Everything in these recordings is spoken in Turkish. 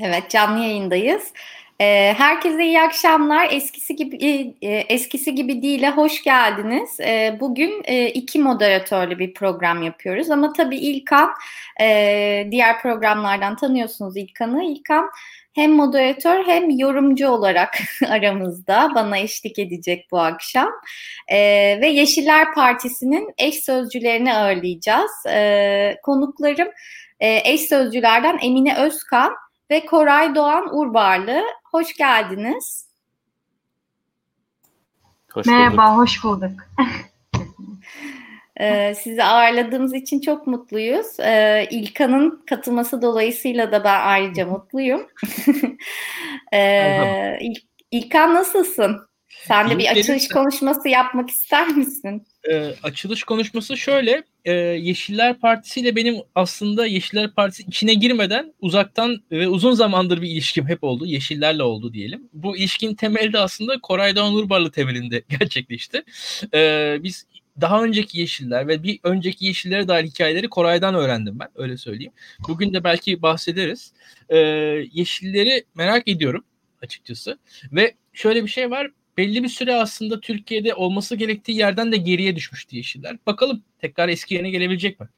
Evet canlı yayındayız. Ee, herkese iyi akşamlar. Eskisi gibi e, eskisi gibi değil'e hoş geldiniz. Ee, bugün e, iki moderatörlü bir program yapıyoruz ama tabii İlkan e, diğer programlardan tanıyorsunuz İlkan'ı. İlkan hem moderatör hem yorumcu olarak aramızda bana eşlik edecek bu akşam. Ee, ve Yeşiller Partisi'nin eş sözcülerini ağırlayacağız. Konuklarım e, eş sözcülerden Emine Özkan ve Koray Doğan Urbarlı. Hoş geldiniz. Hoş Merhaba, hoş bulduk. Ee, sizi ağırladığımız için çok mutluyuz. Ee, İlkan'ın katılması dolayısıyla da ben ayrıca mutluyum. ee, İl, İlkan nasılsın? Sen de bir açılış konuşması yapmak ister misin? e, açılış konuşması şöyle. E, Yeşiller Partisi ile benim aslında Yeşiller Partisi içine girmeden uzaktan ve uzun zamandır bir ilişkim hep oldu. Yeşillerle oldu diyelim. Bu ilişkin temeli de aslında Koray Doğan Urbarlı temelinde gerçekleşti. E, biz daha önceki Yeşiller ve bir önceki Yeşillere dair hikayeleri Koray'dan öğrendim ben öyle söyleyeyim. Bugün de belki bahsederiz. E, yeşilleri merak ediyorum açıkçası ve şöyle bir şey var belli bir süre aslında Türkiye'de olması gerektiği yerden de geriye düşmüştü Yeşiller. Bakalım tekrar eski yerine gelebilecek mi?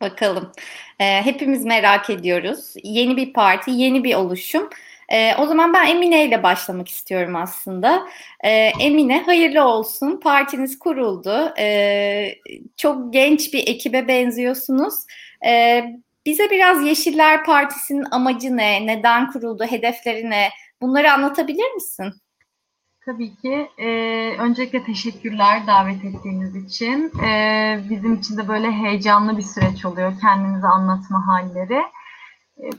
Bakalım. Ee, hepimiz merak ediyoruz. Yeni bir parti, yeni bir oluşum. Ee, o zaman ben Emine ile başlamak istiyorum aslında. Ee, Emine hayırlı olsun. Partiniz kuruldu. Ee, çok genç bir ekibe benziyorsunuz. Ee, bize biraz Yeşiller Partisi'nin amacı ne? Neden kuruldu? Hedefleri ne? Bunları anlatabilir misin? Tabii ki. E, öncelikle teşekkürler davet ettiğiniz için. E, bizim için de böyle heyecanlı bir süreç oluyor kendimizi anlatma halleri. E,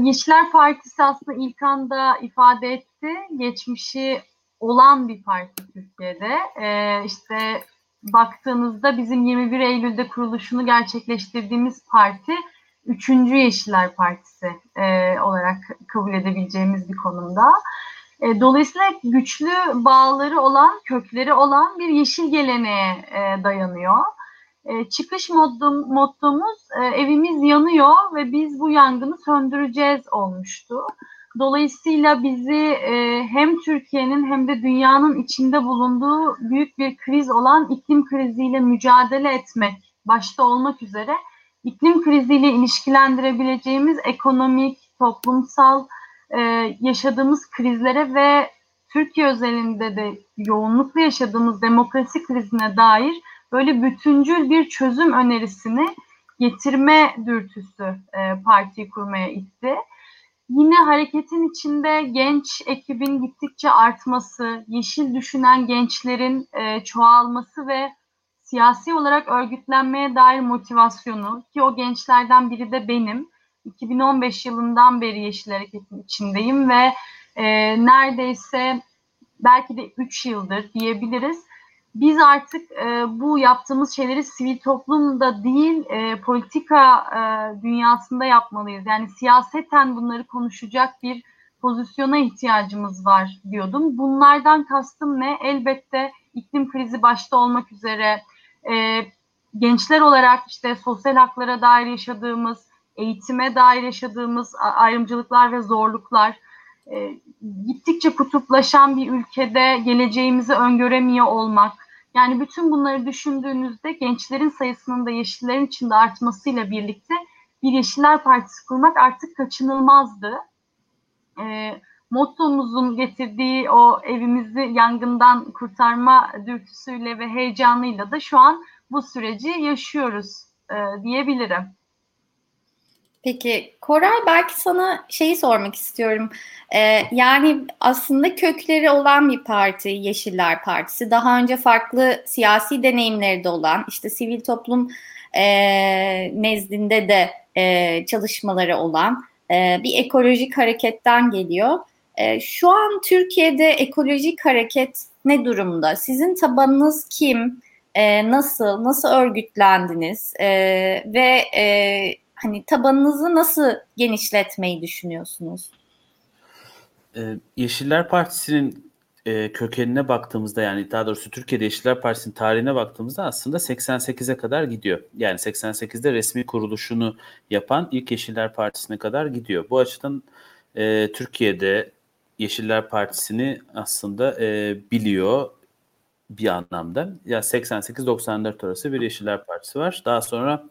Yeşiller Partisi aslında ilk anda ifade etti. Geçmişi olan bir parti Türkiye'de. E, işte baktığınızda bizim 21 Eylül'de kuruluşunu gerçekleştirdiğimiz parti 3. Yeşiller Partisi e, olarak kabul edebileceğimiz bir konumda. E, dolayısıyla güçlü bağları olan, kökleri olan bir yeşil geleneğe dayanıyor. E, çıkış moddum, mottomuz e, evimiz yanıyor ve biz bu yangını söndüreceğiz olmuştu. Dolayısıyla bizi hem Türkiye'nin hem de dünyanın içinde bulunduğu büyük bir kriz olan iklim kriziyle mücadele etmek başta olmak üzere iklim kriziyle ilişkilendirebileceğimiz ekonomik, toplumsal, e, yaşadığımız krizlere ve Türkiye özelinde de yoğunlukla yaşadığımız demokrasi krizine dair böyle bütüncül bir çözüm önerisini getirme dürtüsü e, partiyi kurmaya itti. Yine hareketin içinde genç ekibin gittikçe artması, yeşil düşünen gençlerin e, çoğalması ve siyasi olarak örgütlenmeye dair motivasyonu ki o gençlerden biri de benim 2015 yılından beri Yeşil Hareket'in içindeyim ve e, neredeyse belki de 3 yıldır diyebiliriz. Biz artık e, bu yaptığımız şeyleri sivil toplumda değil e, politika e, dünyasında yapmalıyız. Yani siyaseten bunları konuşacak bir pozisyona ihtiyacımız var diyordum. Bunlardan kastım ne? Elbette iklim krizi başta olmak üzere e, gençler olarak işte sosyal haklara dair yaşadığımız eğitime dair yaşadığımız ayrımcılıklar ve zorluklar, e, gittikçe kutuplaşan bir ülkede geleceğimizi öngöremiyor olmak, yani bütün bunları düşündüğünüzde gençlerin sayısının da yeşillerin içinde artmasıyla birlikte bir Yeşiller Partisi kurmak artık kaçınılmazdı. E, mottomuzun getirdiği o evimizi yangından kurtarma dürtüsüyle ve heyecanıyla da şu an bu süreci yaşıyoruz e, diyebilirim. Peki Koray belki sana şeyi sormak istiyorum. Ee, yani aslında kökleri olan bir parti Yeşiller Partisi. Daha önce farklı siyasi deneyimleri de olan işte sivil toplum e, nezdinde de e, çalışmaları olan e, bir ekolojik hareketten geliyor. E, şu an Türkiye'de ekolojik hareket ne durumda? Sizin tabanınız kim? E, nasıl? Nasıl örgütlendiniz? E, ve e, hani tabanınızı nasıl genişletmeyi düşünüyorsunuz? Ee, Yeşiller Partisi'nin e, kökenine baktığımızda yani daha doğrusu Türkiye'de Yeşiller Partisi'nin tarihine baktığımızda aslında 88'e kadar gidiyor. Yani 88'de resmi kuruluşunu yapan ilk Yeşiller Partisi'ne kadar gidiyor. Bu açıdan e, Türkiye'de Yeşiller Partisi'ni aslında e, biliyor bir anlamda. Ya yani 88-94 arası bir Yeşiller Partisi var. Daha sonra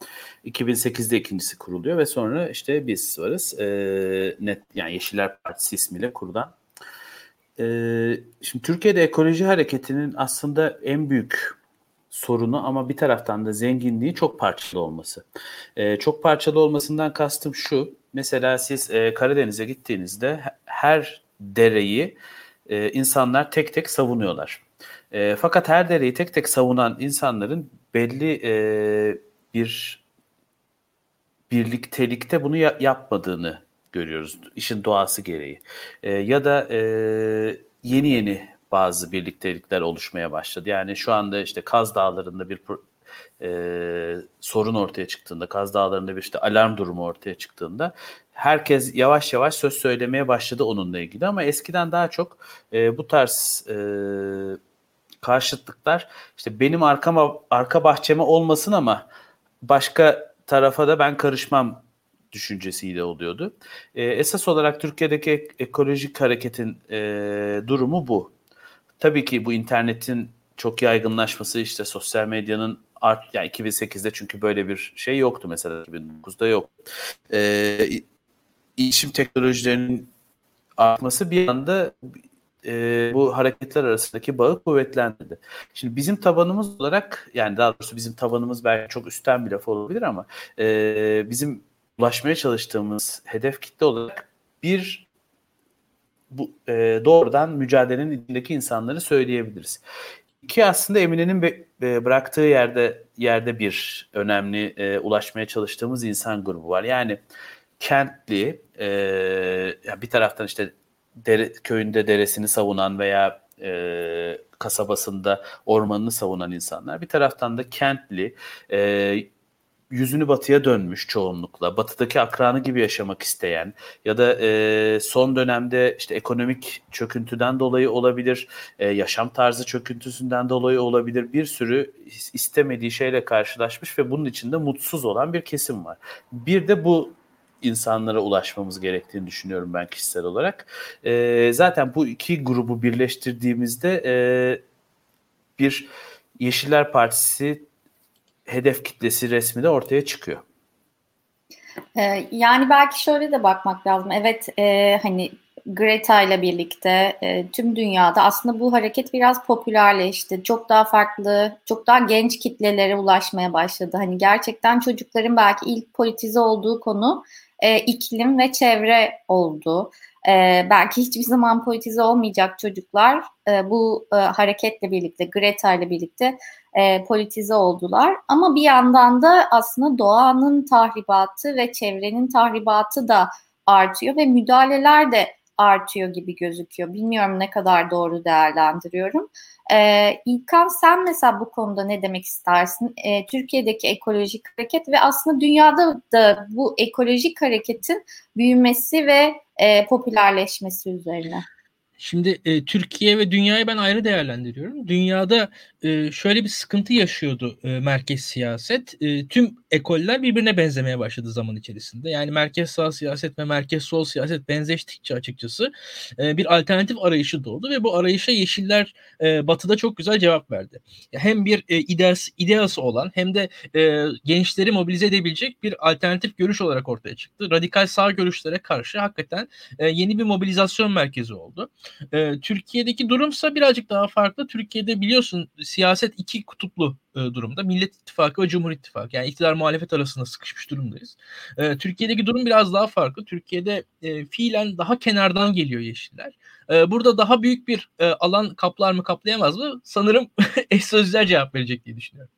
2008'de ikincisi kuruluyor ve sonra işte biz varız. E, net yani Yeşiller Partisi ismiyle kurulan. E, şimdi Türkiye'de ekoloji hareketinin aslında en büyük sorunu ama bir taraftan da zenginliği çok parçalı olması. E, çok parçalı olmasından kastım şu. Mesela siz e, Karadeniz'e gittiğinizde her dereyi e, insanlar tek tek savunuyorlar. E, fakat her dereyi tek tek savunan insanların belli e, bir birliktelikte bunu ya- yapmadığını görüyoruz. İşin doğası gereği. E, ya da e, yeni yeni bazı birliktelikler oluşmaya başladı. Yani şu anda işte Kaz Dağları'nda bir e, sorun ortaya çıktığında, Kaz Dağları'nda bir işte alarm durumu ortaya çıktığında herkes yavaş yavaş söz söylemeye başladı onunla ilgili ama eskiden daha çok e, bu tarz e, karşıtlıklar işte benim arkama arka bahçeme olmasın ama başka tarafa da ben karışmam düşüncesiyle oluyordu. E, esas olarak Türkiye'deki ekolojik hareketin e, durumu bu. Tabii ki bu internetin çok yaygınlaşması işte sosyal medyanın art yani 2008'de çünkü böyle bir şey yoktu mesela 2009'da yok. Ee, iletişim teknolojilerinin artması bir anda e, bu hareketler arasındaki bağı kuvvetlendirdi. Şimdi bizim tabanımız olarak yani daha doğrusu bizim tabanımız belki çok üstten bir laf olabilir ama e, bizim ulaşmaya çalıştığımız hedef kitle olarak bir bu e, doğrudan mücadelenin içindeki insanları söyleyebiliriz. İki aslında Emine'nin e, bıraktığı yerde yerde bir önemli e, ulaşmaya çalıştığımız insan grubu var. Yani kentli e, bir taraftan işte dere, köyünde deresini savunan veya e, kasabasında ormanını savunan insanlar. Bir taraftan da kentli, e, yüzünü batıya dönmüş çoğunlukla, batıdaki akranı gibi yaşamak isteyen ya da e, son dönemde işte ekonomik çöküntüden dolayı olabilir, e, yaşam tarzı çöküntüsünden dolayı olabilir bir sürü istemediği şeyle karşılaşmış ve bunun içinde mutsuz olan bir kesim var. Bir de bu insanlara ulaşmamız gerektiğini düşünüyorum ben kişisel olarak. E, zaten bu iki grubu birleştirdiğimizde e, bir Yeşiller Partisi hedef kitlesi resmi de ortaya çıkıyor. Ee, yani belki şöyle de bakmak lazım. Evet e, hani Greta ile birlikte e, tüm dünyada aslında bu hareket biraz popülerleşti. Çok daha farklı, çok daha genç kitlelere ulaşmaya başladı. Hani gerçekten çocukların belki ilk politize olduğu konu e, iklim ve çevre oldu. E, belki hiçbir zaman politize olmayacak çocuklar e, bu e, hareketle birlikte, Greta ile birlikte e, politize oldular. Ama bir yandan da aslında doğanın tahribatı ve çevrenin tahribatı da artıyor ve müdahaleler de artıyor gibi gözüküyor. Bilmiyorum ne kadar doğru değerlendiriyorum. Ee, İlkan sen mesela bu konuda ne demek istersin? Ee, Türkiye'deki ekolojik hareket ve aslında dünyada da bu ekolojik hareketin büyümesi ve e, popülerleşmesi üzerine. Şimdi e, Türkiye ve dünyayı ben ayrı değerlendiriyorum. Dünyada e, şöyle bir sıkıntı yaşıyordu e, merkez siyaset. E, tüm ekoller birbirine benzemeye başladı zaman içerisinde. Yani merkez sağ siyaset ve merkez sol siyaset benzeştikçe açıkçası e, bir alternatif arayışı doğdu ve bu arayışa Yeşiller e, Batı'da çok güzel cevap verdi. Hem bir e, ideası, ideası olan hem de e, gençleri mobilize edebilecek bir alternatif görüş olarak ortaya çıktı. Radikal sağ görüşlere karşı hakikaten e, yeni bir mobilizasyon merkezi oldu. E, Türkiye'deki durumsa birazcık daha farklı. Türkiye'de biliyorsun siyaset iki kutuplu e, durumda. Millet İttifakı ve Cumhur İttifakı. Yani iktidar muhalefet arasında sıkışmış durumdayız. E, Türkiye'deki durum biraz daha farklı. Türkiye'de e, fiilen daha kenardan geliyor Yeşiller. E, burada daha büyük bir e, alan kaplar mı kaplayamaz mı? Sanırım eş sözler cevap verecek diye düşünüyorum.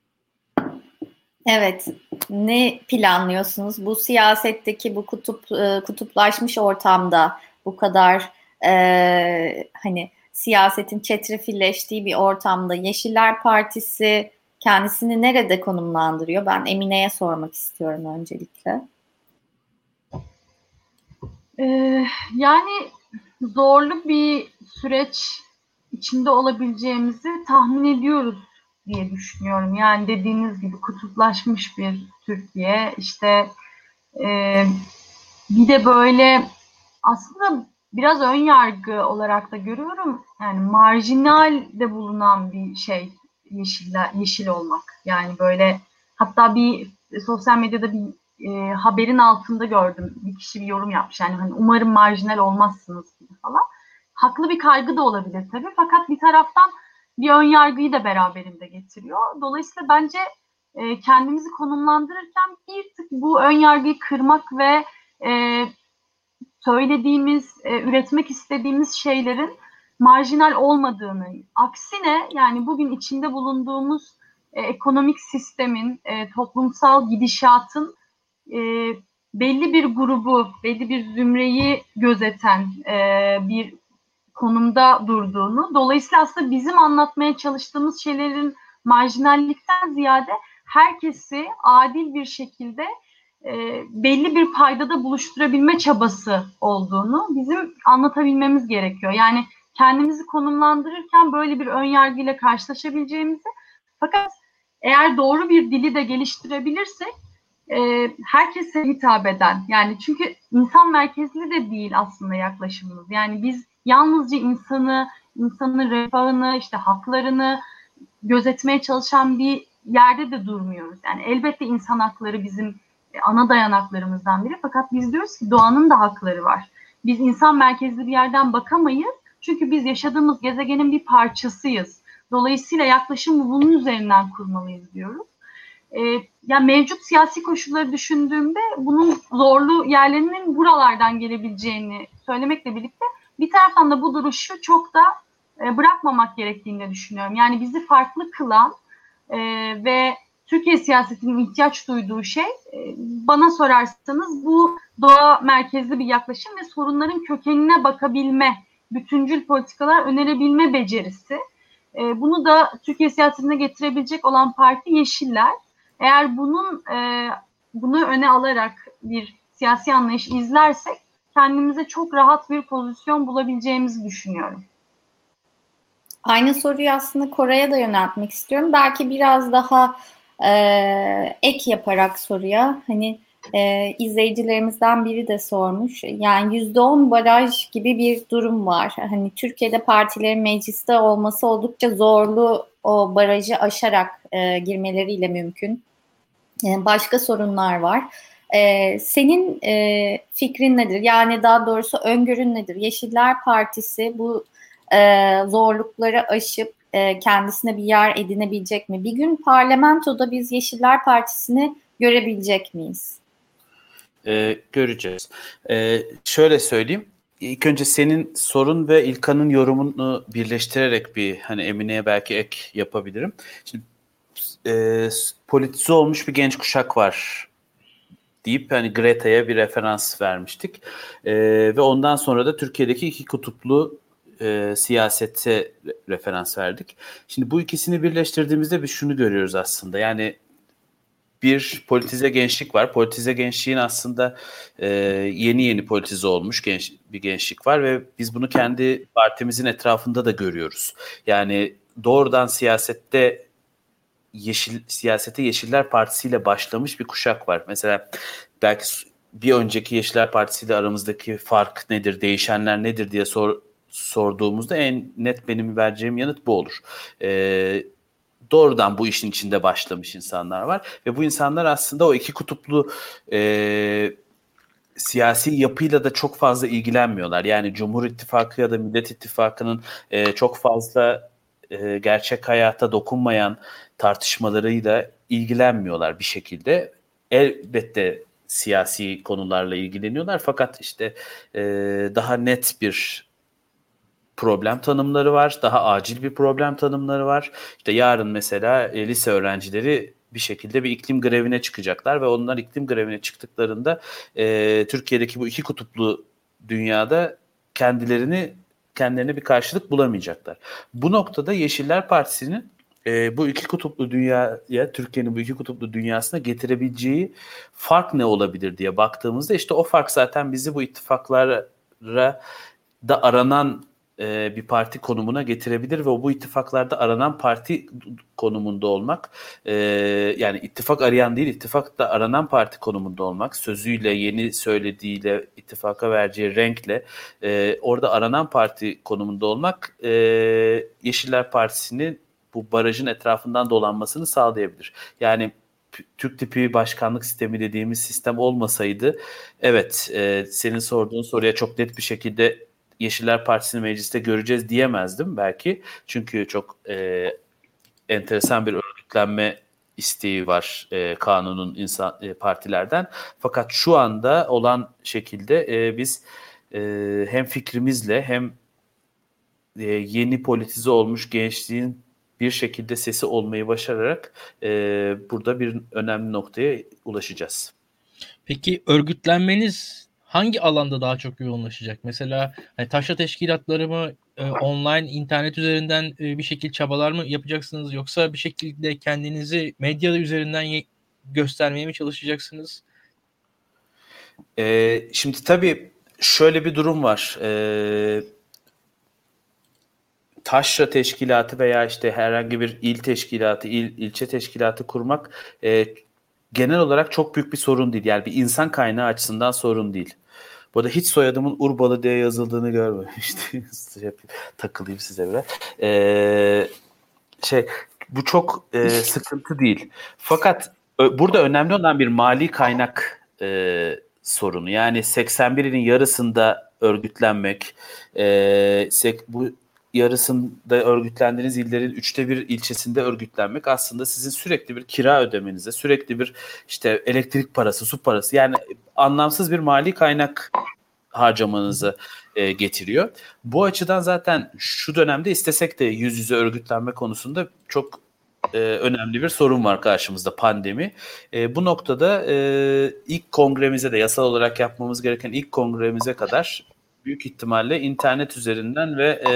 Evet. Ne planlıyorsunuz? Bu siyasetteki bu kutup e, kutuplaşmış ortamda bu kadar e, hani siyasetin çetrefilleştiği bir ortamda Yeşiller Partisi kendisini nerede konumlandırıyor? Ben Emine'ye sormak istiyorum öncelikle. Yani zorlu bir süreç içinde olabileceğimizi tahmin ediyoruz diye düşünüyorum. Yani dediğiniz gibi kutuplaşmış bir Türkiye. İşte e, bir de böyle aslında biraz ön yargı olarak da görüyorum. Yani marjinal de bulunan bir şey yeşil, yeşil olmak. Yani böyle hatta bir sosyal medyada bir e, haberin altında gördüm. Bir kişi bir yorum yapmış. Yani hani umarım marjinal olmazsınız falan. Haklı bir kaygı da olabilir tabii. Fakat bir taraftan bir ön yargıyı da beraberinde getiriyor. Dolayısıyla bence e, kendimizi konumlandırırken bir tık bu ön yargıyı kırmak ve e, söylediğimiz, e, üretmek istediğimiz şeylerin marjinal olmadığını, aksine yani bugün içinde bulunduğumuz e, ekonomik sistemin, e, toplumsal gidişatın e, belli bir grubu, belli bir zümreyi gözeten e, bir konumda durduğunu, dolayısıyla aslında bizim anlatmaya çalıştığımız şeylerin marjinallikten ziyade herkesi adil bir şekilde e, belli bir paydada buluşturabilme çabası olduğunu bizim anlatabilmemiz gerekiyor. Yani kendimizi konumlandırırken böyle bir ön yargıyla karşılaşabileceğimizi fakat eğer doğru bir dili de geliştirebilirsek e, herkese hitap eden yani çünkü insan merkezli de değil aslında yaklaşımımız. Yani biz yalnızca insanı, insanın refahını, işte haklarını gözetmeye çalışan bir yerde de durmuyoruz. Yani elbette insan hakları bizim ana dayanaklarımızdan biri fakat biz diyoruz ki doğanın da hakları var. Biz insan merkezli bir yerden bakamayız çünkü biz yaşadığımız gezegenin bir parçasıyız. Dolayısıyla yaklaşımı bunun üzerinden kurmalıyız diyoruz. Ee, yani mevcut siyasi koşulları düşündüğümde bunun zorlu yerlerinin buralardan gelebileceğini söylemekle birlikte bir taraftan da bu duruşu çok da e, bırakmamak gerektiğini düşünüyorum. Yani bizi farklı kılan e, ve Türkiye siyasetinin ihtiyaç duyduğu şey e, bana sorarsanız bu doğa merkezli bir yaklaşım ve sorunların kökenine bakabilme, bütüncül politikalar önerebilme becerisi. E, bunu da Türkiye siyasetine getirebilecek olan parti Yeşiller. Eğer bunun e, bunu öne alarak bir siyasi anlayış izlersek kendimize çok rahat bir pozisyon bulabileceğimizi düşünüyorum. Aynı soruyu aslında Koray'a da yöneltmek istiyorum. Belki biraz daha e, ek yaparak soruya hani e, izleyicilerimizden biri de sormuş. Yani yüzde on baraj gibi bir durum var. Hani Türkiye'de partilerin mecliste olması oldukça zorlu o barajı aşarak e, girmeleriyle mümkün. E, başka sorunlar var. E, senin e, fikrin nedir? Yani daha doğrusu öngörün nedir? Yeşiller Partisi bu e, zorlukları aşıp e, kendisine bir yer edinebilecek mi? Bir gün parlamentoda biz Yeşiller Partisi'ni görebilecek miyiz? Ee, göreceğiz. Ee, şöyle söyleyeyim. İlk önce senin sorun ve İlkan'ın yorumunu birleştirerek bir hani Emine'ye belki ek yapabilirim. Şimdi e, politize olmuş bir genç kuşak var deyip hani Greta'ya bir referans vermiştik. E, ve ondan sonra da Türkiye'deki iki kutuplu e, siyasete referans verdik. Şimdi bu ikisini birleştirdiğimizde biz şunu görüyoruz aslında. Yani bir politize gençlik var. Politize gençliğin aslında e, yeni yeni politize olmuş genç, bir gençlik var ve biz bunu kendi partimizin etrafında da görüyoruz. Yani doğrudan siyasette yeşil siyasete Yeşiller Partisi ile başlamış bir kuşak var. Mesela belki bir önceki Yeşiller Partisi ile aramızdaki fark nedir, değişenler nedir diye sor, sorduğumuzda en net benim vereceğim yanıt bu olur. Ee, doğrudan bu işin içinde başlamış insanlar var ve bu insanlar aslında o iki kutuplu e, siyasi yapıyla da çok fazla ilgilenmiyorlar. Yani Cumhur İttifakı ya da Millet İttifakı'nın e, çok fazla e, gerçek hayata dokunmayan tartışmalarıyla ilgilenmiyorlar bir şekilde. Elbette siyasi konularla ilgileniyorlar fakat işte e, daha net bir problem tanımları var. Daha acil bir problem tanımları var. İşte yarın mesela e, lise öğrencileri bir şekilde bir iklim grevine çıkacaklar ve onlar iklim grevine çıktıklarında e, Türkiye'deki bu iki kutuplu dünyada kendilerini kendilerine bir karşılık bulamayacaklar. Bu noktada Yeşiller Partisi'nin e, bu iki kutuplu dünyaya, Türkiye'nin bu iki kutuplu dünyasına getirebileceği fark ne olabilir diye baktığımızda işte o fark zaten bizi bu ittifaklara da aranan e, bir parti konumuna getirebilir ve bu ittifaklarda aranan parti konumunda olmak e, yani ittifak arayan değil ittifakta aranan parti konumunda olmak sözüyle yeni söylediğiyle ittifaka vereceği renkle e, orada aranan parti konumunda olmak e, Yeşiller Partisi'nin bu barajın etrafından dolanmasını sağlayabilir. Yani Türk tipi başkanlık sistemi dediğimiz sistem olmasaydı evet e, senin sorduğun soruya çok net bir şekilde Yeşiller Partisi'ni mecliste göreceğiz diyemezdim belki. Çünkü çok e, enteresan bir örgütlenme isteği var e, kanunun insan e, partilerden. Fakat şu anda olan şekilde e, biz e, hem fikrimizle hem e, yeni politize olmuş gençliğin bir şekilde sesi olmayı başararak e, burada bir önemli noktaya ulaşacağız. Peki örgütlenmeniz hangi alanda daha çok yoğunlaşacak? Mesela hani taşra teşkilatları mı e, online internet üzerinden e, bir şekilde çabalar mı yapacaksınız yoksa bir şekilde kendinizi medya üzerinden ye- göstermeye mi çalışacaksınız? E, şimdi tabii şöyle bir durum var. E, taşra teşkilatı veya işte herhangi bir il teşkilatı, il ilçe teşkilatı kurmak e, genel olarak çok büyük bir sorun değil. Yani bir insan kaynağı açısından sorun değil. Bu arada hiç soyadımın Urbalı diye yazıldığını görmemiştim. Takılayım size biraz. Ee, şey bu çok e, sıkıntı değil. Fakat ö, burada önemli olan bir mali kaynak e, sorunu. Yani 81 ilin yarısında örgütlenmek, e, sek, bu yarısında örgütlendiğiniz illerin üçte bir ilçesinde örgütlenmek aslında sizin sürekli bir kira ödemenize, sürekli bir işte elektrik parası, su parası yani anlamsız bir mali kaynak harcamanızı e, getiriyor. Bu açıdan zaten şu dönemde istesek de yüz yüze örgütlenme konusunda çok e, önemli bir sorun var karşımızda pandemi. E, bu noktada e, ilk kongremize de yasal olarak yapmamız gereken ilk kongremize kadar büyük ihtimalle internet üzerinden ve e,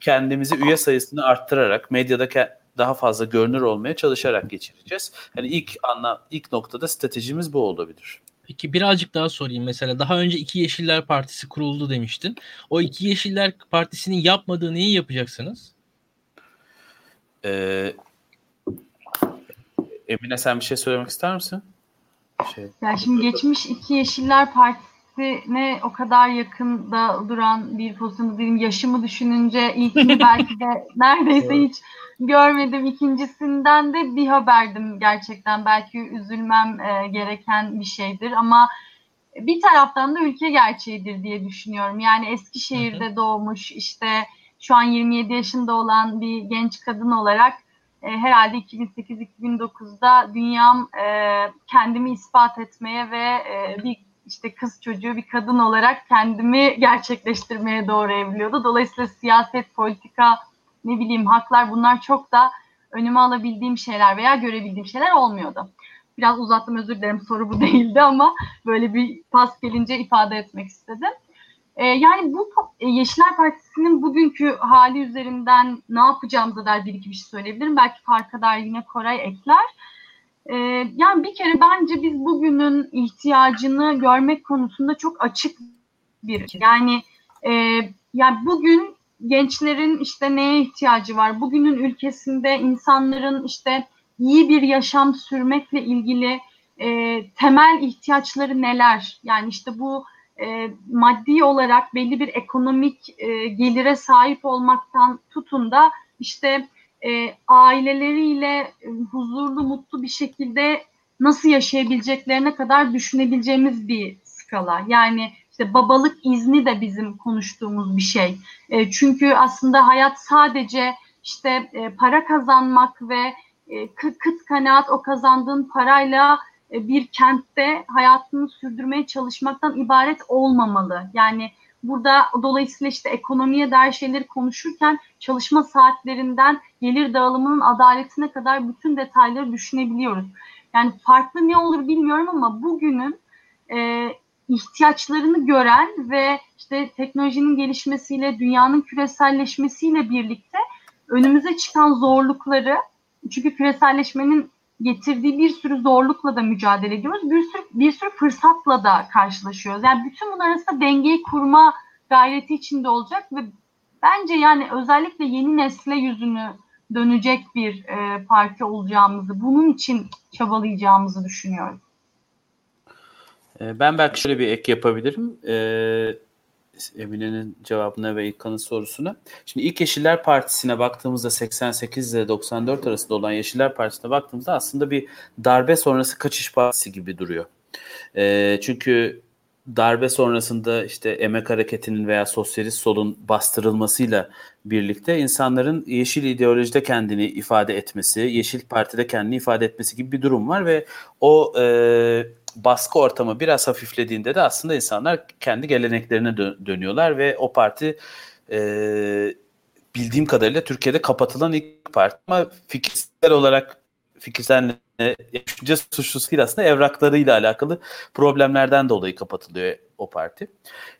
kendimizi üye sayısını arttırarak medyada daha fazla görünür olmaya çalışarak geçireceğiz. Hani ilk anla ilk noktada stratejimiz bu olabilir. Peki birazcık daha sorayım. Mesela daha önce iki Yeşiller Partisi kuruldu demiştin. O iki Yeşiller Partisi'nin yapmadığı neyi yapacaksınız? Ee, Emine sen bir şey söylemek ister misin? Şey. Ya şimdi geçmiş iki Yeşiller Partisi ne o kadar yakında duran bir pozisyonda değilim. Yaşımı düşününce ilkini belki de neredeyse hiç görmedim. İkincisinden de bir haberdim gerçekten. Belki üzülmem e, gereken bir şeydir ama bir taraftan da ülke gerçeğidir diye düşünüyorum. Yani Eskişehir'de doğmuş işte şu an 27 yaşında olan bir genç kadın olarak e, herhalde 2008-2009'da dünyam e, kendimi ispat etmeye ve e, bir işte kız çocuğu bir kadın olarak kendimi gerçekleştirmeye doğru evriliyordu. Dolayısıyla siyaset, politika, ne bileyim haklar bunlar çok da önüme alabildiğim şeyler veya görebildiğim şeyler olmuyordu. Biraz uzattım özür dilerim soru bu değildi ama böyle bir pas gelince ifade etmek istedim. Ee, yani bu e, Yeşiller Partisi'nin bugünkü hali üzerinden ne yapacağımıza dair bir iki bir şey söyleyebilirim. Belki farkadar yine Koray ekler. Ee, yani bir kere bence biz bugünün ihtiyacını görmek konusunda çok açık bir yani e, yani bugün gençlerin işte neye ihtiyacı var? Bugünün ülkesinde insanların işte iyi bir yaşam sürmekle ilgili e, temel ihtiyaçları neler? Yani işte bu e, maddi olarak belli bir ekonomik e, gelire sahip olmaktan tutun da işte e, aileleriyle huzurlu, mutlu bir şekilde nasıl yaşayabileceklerine kadar düşünebileceğimiz bir skala. Yani işte babalık izni de bizim konuştuğumuz bir şey. E, çünkü aslında hayat sadece işte e, para kazanmak ve e, kıt kanaat o kazandığın parayla e, bir kentte hayatını sürdürmeye çalışmaktan ibaret olmamalı. Yani Burada dolayısıyla işte ekonomiye dair şeyleri konuşurken çalışma saatlerinden gelir dağılımının adaletine kadar bütün detayları düşünebiliyoruz. Yani farklı ne olur bilmiyorum ama bugünün e, ihtiyaçlarını gören ve işte teknolojinin gelişmesiyle, dünyanın küreselleşmesiyle birlikte önümüze çıkan zorlukları, çünkü küreselleşmenin getirdiği bir sürü zorlukla da mücadele ediyoruz. Bir sürü, bir sürü fırsatla da karşılaşıyoruz. Yani bütün bunlar arasında dengeyi kurma gayreti içinde olacak ve bence yani özellikle yeni nesle yüzünü dönecek bir e, parti olacağımızı, bunun için çabalayacağımızı düşünüyorum. E, ben belki şöyle bir ek yapabilirim. Ee, Emine'nin cevabına ve İlkan'ın sorusuna. Şimdi ilk Yeşiller Partisi'ne baktığımızda 88 ile 94 arasında olan Yeşiller Partisi'ne baktığımızda aslında bir darbe sonrası kaçış partisi gibi duruyor. E, çünkü darbe sonrasında işte emek hareketinin veya sosyalist solun bastırılmasıyla birlikte insanların yeşil ideolojide kendini ifade etmesi, yeşil partide kendini ifade etmesi gibi bir durum var ve o e, baskı ortamı biraz hafiflediğinde de aslında insanlar kendi geleneklerine dö- dönüyorlar ve o parti e, bildiğim kadarıyla Türkiye'de kapatılan ilk parti ama fikirsel olarak fikirsel düşünce suçlusu değil aslında evraklarıyla alakalı problemlerden dolayı kapatılıyor o parti.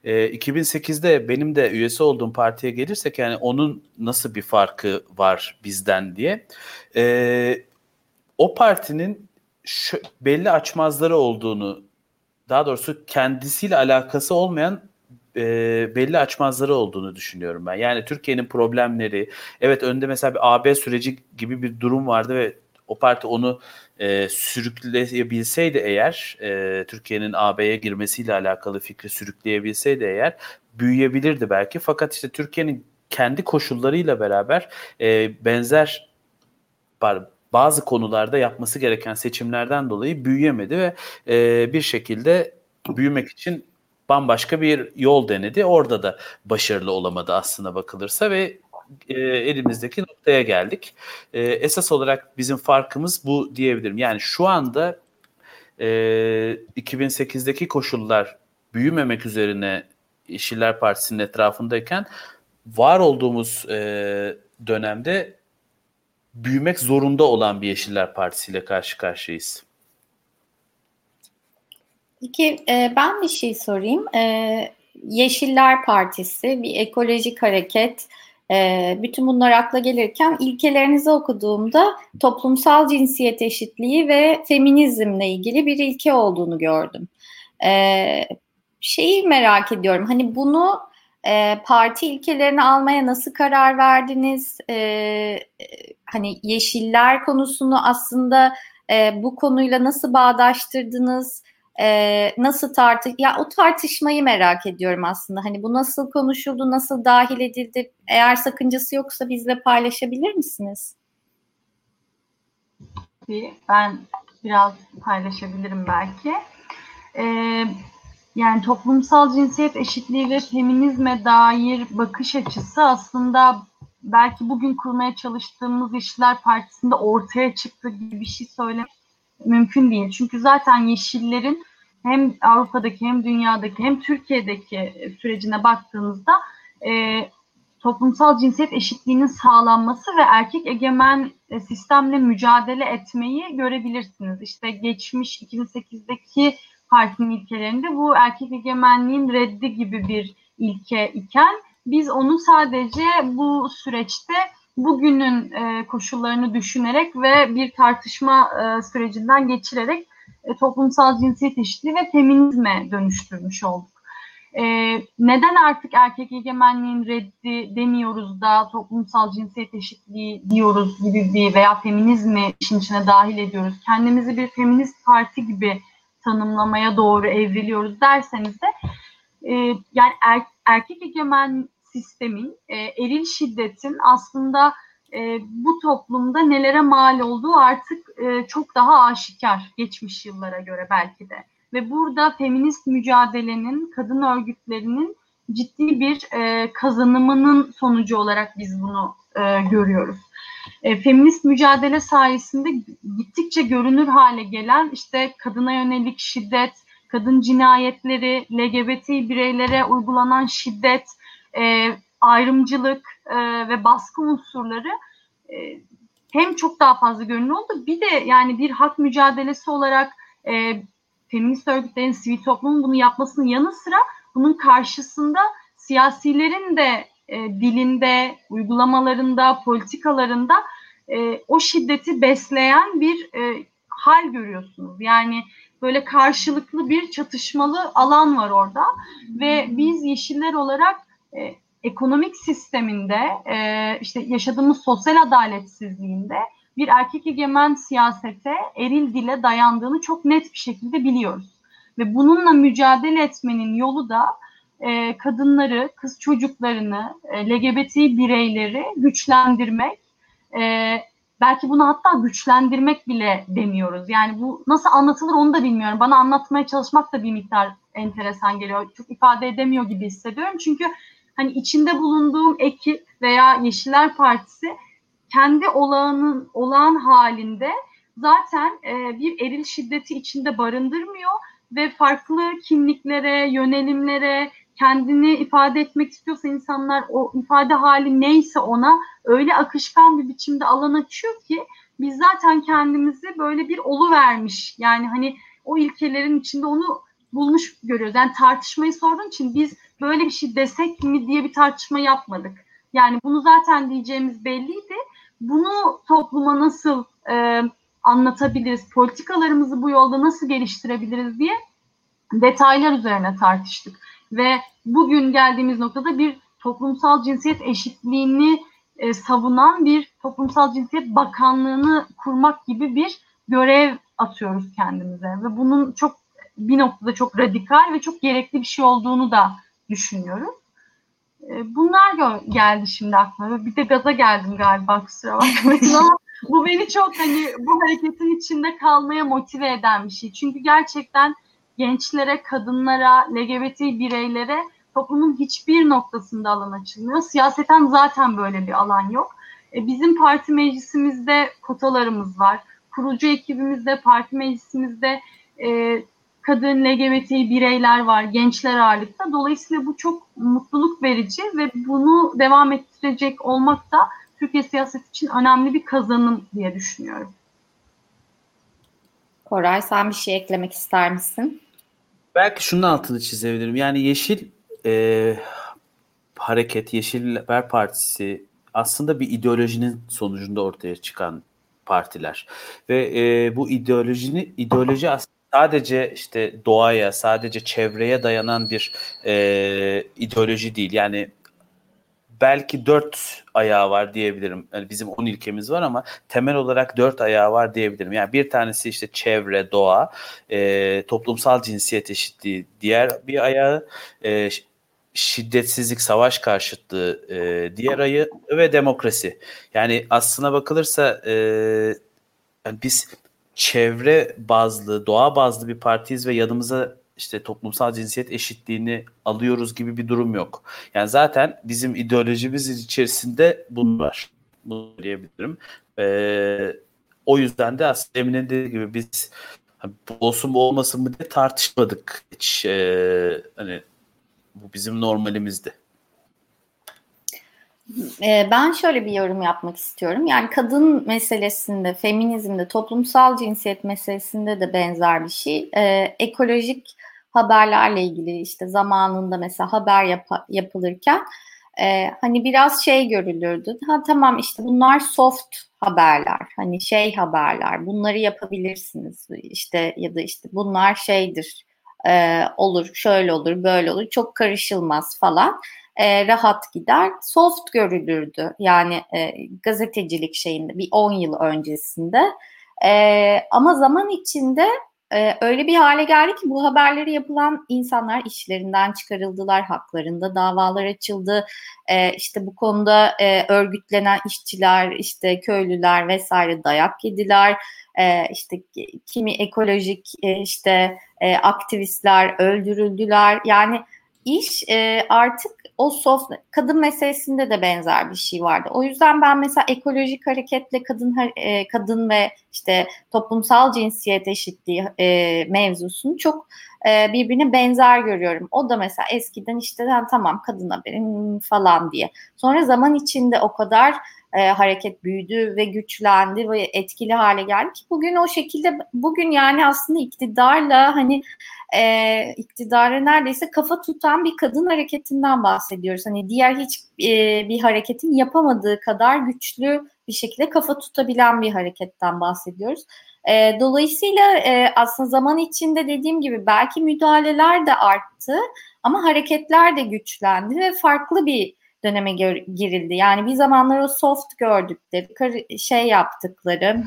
E, 2008'de benim de üyesi olduğum partiye gelirsek yani onun nasıl bir farkı var bizden diye. E, o partinin şu, belli açmazları olduğunu daha doğrusu kendisiyle alakası olmayan e, belli açmazları olduğunu düşünüyorum ben. Yani Türkiye'nin problemleri, evet önde mesela bir AB süreci gibi bir durum vardı ve o parti onu e, sürükleyebilseydi eğer e, Türkiye'nin AB'ye girmesiyle alakalı fikri sürükleyebilseydi eğer büyüyebilirdi belki. Fakat işte Türkiye'nin kendi koşullarıyla beraber e, benzer bazı konularda yapması gereken seçimlerden dolayı büyüyemedi ve e, bir şekilde büyümek için bambaşka bir yol denedi. Orada da başarılı olamadı aslına bakılırsa ve e, elimizdeki noktaya geldik. E, esas olarak bizim farkımız bu diyebilirim. Yani şu anda e, 2008'deki koşullar büyümemek üzerine Yeşiller Partisi'nin etrafındayken var olduğumuz e, dönemde büyümek zorunda olan bir Yeşiller Partisi ile karşı karşıyayız. Peki e, ben bir şey sorayım. E, Yeşiller Partisi bir ekolojik hareket. E, bütün bunlar akla gelirken ilkelerinizi okuduğumda toplumsal cinsiyet eşitliği ve feminizmle ilgili bir ilke olduğunu gördüm. E, şeyi merak ediyorum. Hani bunu e, parti ilkelerini almaya nasıl karar verdiniz? E, hani yeşiller konusunu aslında e, bu konuyla nasıl bağdaştırdınız? E, nasıl tartış ya o tartışmayı merak ediyorum aslında. Hani bu nasıl konuşuldu, nasıl dahil edildi? Eğer sakıncası yoksa bizle paylaşabilir misiniz? Ben biraz paylaşabilirim belki. Ee, yani toplumsal cinsiyet eşitliği ve feminizme dair bakış açısı aslında belki bugün kurmaya çalıştığımız İşçiler Partisi'nde ortaya çıktı gibi bir şey söylemek mümkün değil. Çünkü zaten Yeşillerin hem Avrupa'daki hem dünyadaki hem Türkiye'deki sürecine baktığınızda e, toplumsal cinsiyet eşitliğinin sağlanması ve erkek egemen e, sistemle mücadele etmeyi görebilirsiniz. İşte geçmiş 2008'deki partinin ilkelerinde bu erkek egemenliğin reddi gibi bir ilke iken biz onu sadece bu süreçte bugünün e, koşullarını düşünerek ve bir tartışma e, sürecinden geçirerek e, toplumsal cinsiyet eşitliği ve feminizme dönüştürmüş olduk. E, neden artık erkek egemenliğin reddi demiyoruz da toplumsal cinsiyet eşitliği diyoruz gibi bir veya feminizmi işin içine dahil ediyoruz. Kendimizi bir feminist parti gibi tanımlamaya doğru evriliyoruz derseniz de e, yani er, erkek egemen sistemin, e, eril şiddetin aslında e, bu toplumda nelere mal olduğu artık e, çok daha aşikar geçmiş yıllara göre belki de. Ve burada feminist mücadelenin, kadın örgütlerinin ciddi bir e, kazanımının sonucu olarak biz bunu e, görüyoruz. E, feminist mücadele sayesinde gittikçe görünür hale gelen işte kadına yönelik şiddet, kadın cinayetleri, LGBT bireylere uygulanan şiddet, e, ayrımcılık e, ve baskı unsurları e, hem çok daha fazla görünür oldu. Bir de yani bir hak mücadelesi olarak e, feminist örgütlerin, sivil toplumun bunu yapmasının yanı sıra bunun karşısında siyasilerin de e, dilinde, uygulamalarında, politikalarında e, o şiddeti besleyen bir e, hal görüyorsunuz. Yani böyle karşılıklı bir çatışmalı alan var orada ve biz yeşiller olarak e, ekonomik sisteminde e, işte yaşadığımız sosyal adaletsizliğinde bir erkek egemen siyasete eril dile dayandığını çok net bir şekilde biliyoruz. Ve bununla mücadele etmenin yolu da e, kadınları, kız çocuklarını, e, LGBT bireyleri güçlendirmek, e, belki bunu hatta güçlendirmek bile demiyoruz. Yani bu nasıl anlatılır onu da bilmiyorum. Bana anlatmaya çalışmak da bir miktar enteresan geliyor. Çok ifade edemiyor gibi hissediyorum. Çünkü hani içinde bulunduğum ekip veya Yeşiller Partisi kendi olağanın olağan halinde zaten e, bir eril şiddeti içinde barındırmıyor ve farklı kimliklere, yönelimlere, kendini ifade etmek istiyorsa insanlar o ifade hali neyse ona öyle akışkan bir biçimde alan açıyor ki biz zaten kendimizi böyle bir olu vermiş. Yani hani o ilkelerin içinde onu bulmuş görüyoruz. Yani tartışmayı sorduğun için biz böyle bir şey desek mi diye bir tartışma yapmadık. Yani bunu zaten diyeceğimiz belliydi. Bunu topluma nasıl e, anlatabiliriz, politikalarımızı bu yolda nasıl geliştirebiliriz diye detaylar üzerine tartıştık. Ve bugün geldiğimiz noktada bir toplumsal cinsiyet eşitliğini e, savunan bir toplumsal cinsiyet bakanlığını kurmak gibi bir görev atıyoruz kendimize. Ve bunun çok bir noktada çok radikal ve çok gerekli bir şey olduğunu da düşünüyorum. E, bunlar geldi şimdi aklıma. Bir de gaza geldim galiba kusura bakmayın ama bu beni çok hani bu hareketin içinde kalmaya motive eden bir şey. Çünkü gerçekten gençlere, kadınlara, LGBT bireylere toplumun hiçbir noktasında alan açılmıyor. Siyaseten zaten böyle bir alan yok. E, bizim parti meclisimizde kotalarımız var. Kurucu ekibimizde, parti meclisimizde e, kadın, LGBT bireyler var, gençler ağırlıkta. Dolayısıyla bu çok mutluluk verici ve bunu devam ettirecek olmak da Türkiye siyaset için önemli bir kazanım diye düşünüyorum. Koray sen bir şey eklemek ister misin? Belki şunun altını çizebilirim. Yani Yeşil e, Hareket, Yeşiller Partisi aslında bir ideolojinin sonucunda ortaya çıkan partiler. Ve e, bu ideolojini ideoloji sadece işte doğaya, sadece çevreye dayanan bir e, ideoloji değil. Yani belki dört ayağı var diyebilirim. Yani bizim on ilkemiz var ama temel olarak dört ayağı var diyebilirim. Yani bir tanesi işte çevre, doğa, e, toplumsal cinsiyet eşitliği. Diğer bir ayağı e, şiddetsizlik, savaş karşıtlığı, e, diğer ayı ve demokrasi. Yani aslına bakılırsa e, yani biz çevre bazlı, doğa bazlı bir partiyiz ve yanımıza işte toplumsal cinsiyet eşitliğini alıyoruz gibi bir durum yok. Yani zaten bizim ideolojimiz içerisinde bunlar. Bunu diyebilirim. Ee, o yüzden de aslında Emine'nin dediği gibi biz bu olsun bu olmasın mı diye tartışmadık hiç. Ee, hani bu bizim normalimizdi. Ee, ben şöyle bir yorum yapmak istiyorum. Yani kadın meselesinde, feminizmde, toplumsal cinsiyet meselesinde de benzer bir şey. Ee, ekolojik haberlerle ilgili işte zamanında mesela haber yap- yapılırken e, hani biraz şey görülürdü. Ha tamam işte bunlar soft haberler. Hani şey haberler. Bunları yapabilirsiniz. işte ya da işte bunlar şeydir. E, olur, şöyle olur, böyle olur. Çok karışılmaz falan. E, rahat gider. Soft görülürdü. Yani e, gazetecilik şeyinde bir 10 yıl öncesinde. E, ama zaman içinde e, öyle bir hale geldi ki bu haberleri yapılan insanlar işlerinden çıkarıldılar, haklarında davalar açıldı. E, işte bu konuda e, örgütlenen işçiler, işte köylüler vesaire dayak yediler. E, işte kimi ekolojik e, işte e, aktivistler öldürüldüler. Yani iş e, artık o soft kadın meselesinde de benzer bir şey vardı. O yüzden ben mesela ekolojik hareketle kadın e, kadın ve işte toplumsal cinsiyet eşitliği e, mevzusunu çok e, birbirine benzer görüyorum. O da mesela eskiden işte tamam kadın haberin falan diye. Sonra zaman içinde o kadar e, hareket büyüdü ve güçlendi ve etkili hale geldi ki bugün o şekilde bugün yani aslında iktidarla hani e, iktidara neredeyse kafa tutan bir kadın hareketinden bahsediyoruz. Hani diğer hiç e, bir hareketin yapamadığı kadar güçlü bir şekilde kafa tutabilen bir hareketten bahsediyoruz. E, dolayısıyla e, aslında zaman içinde dediğim gibi belki müdahaleler de arttı ama hareketler de güçlendi ve farklı bir döneme girildi. Yani bir zamanlar o soft gördükleri, şey yaptıkları,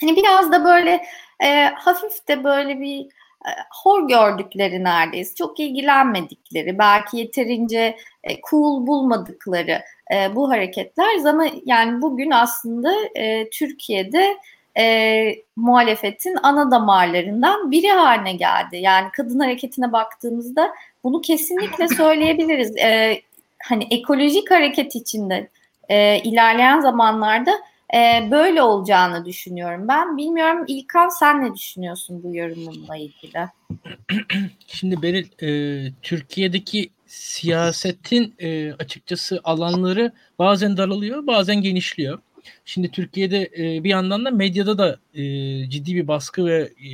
hani biraz da böyle e, hafif de böyle bir e, hor gördükleri neredeyse, çok ilgilenmedikleri, belki yeterince e, cool bulmadıkları e, bu hareketler ama yani bugün aslında Türkiye'de e, muhalefetin ana damarlarından biri haline geldi. Yani kadın hareketine baktığımızda bunu kesinlikle söyleyebiliriz. Hani ekolojik hareket içinde e, ilerleyen zamanlarda e, böyle olacağını düşünüyorum. Ben bilmiyorum İlkan sen ne düşünüyorsun bu yorumumla ilgili? Şimdi Beril e, Türkiye'deki siyasetin e, açıkçası alanları bazen daralıyor bazen genişliyor. Şimdi Türkiye'de e, bir yandan da medyada da e, ciddi bir baskı ve e,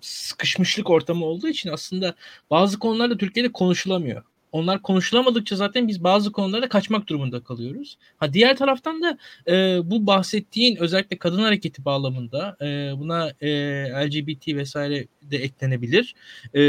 sıkışmışlık ortamı olduğu için aslında bazı konularda Türkiye'de konuşulamıyor. Onlar konuşulamadıkça zaten biz bazı konularda kaçmak durumunda kalıyoruz. Ha diğer taraftan da e, bu bahsettiğin özellikle kadın hareketi bağlamında e, buna e, LGBT vesaire de eklenebilir. E,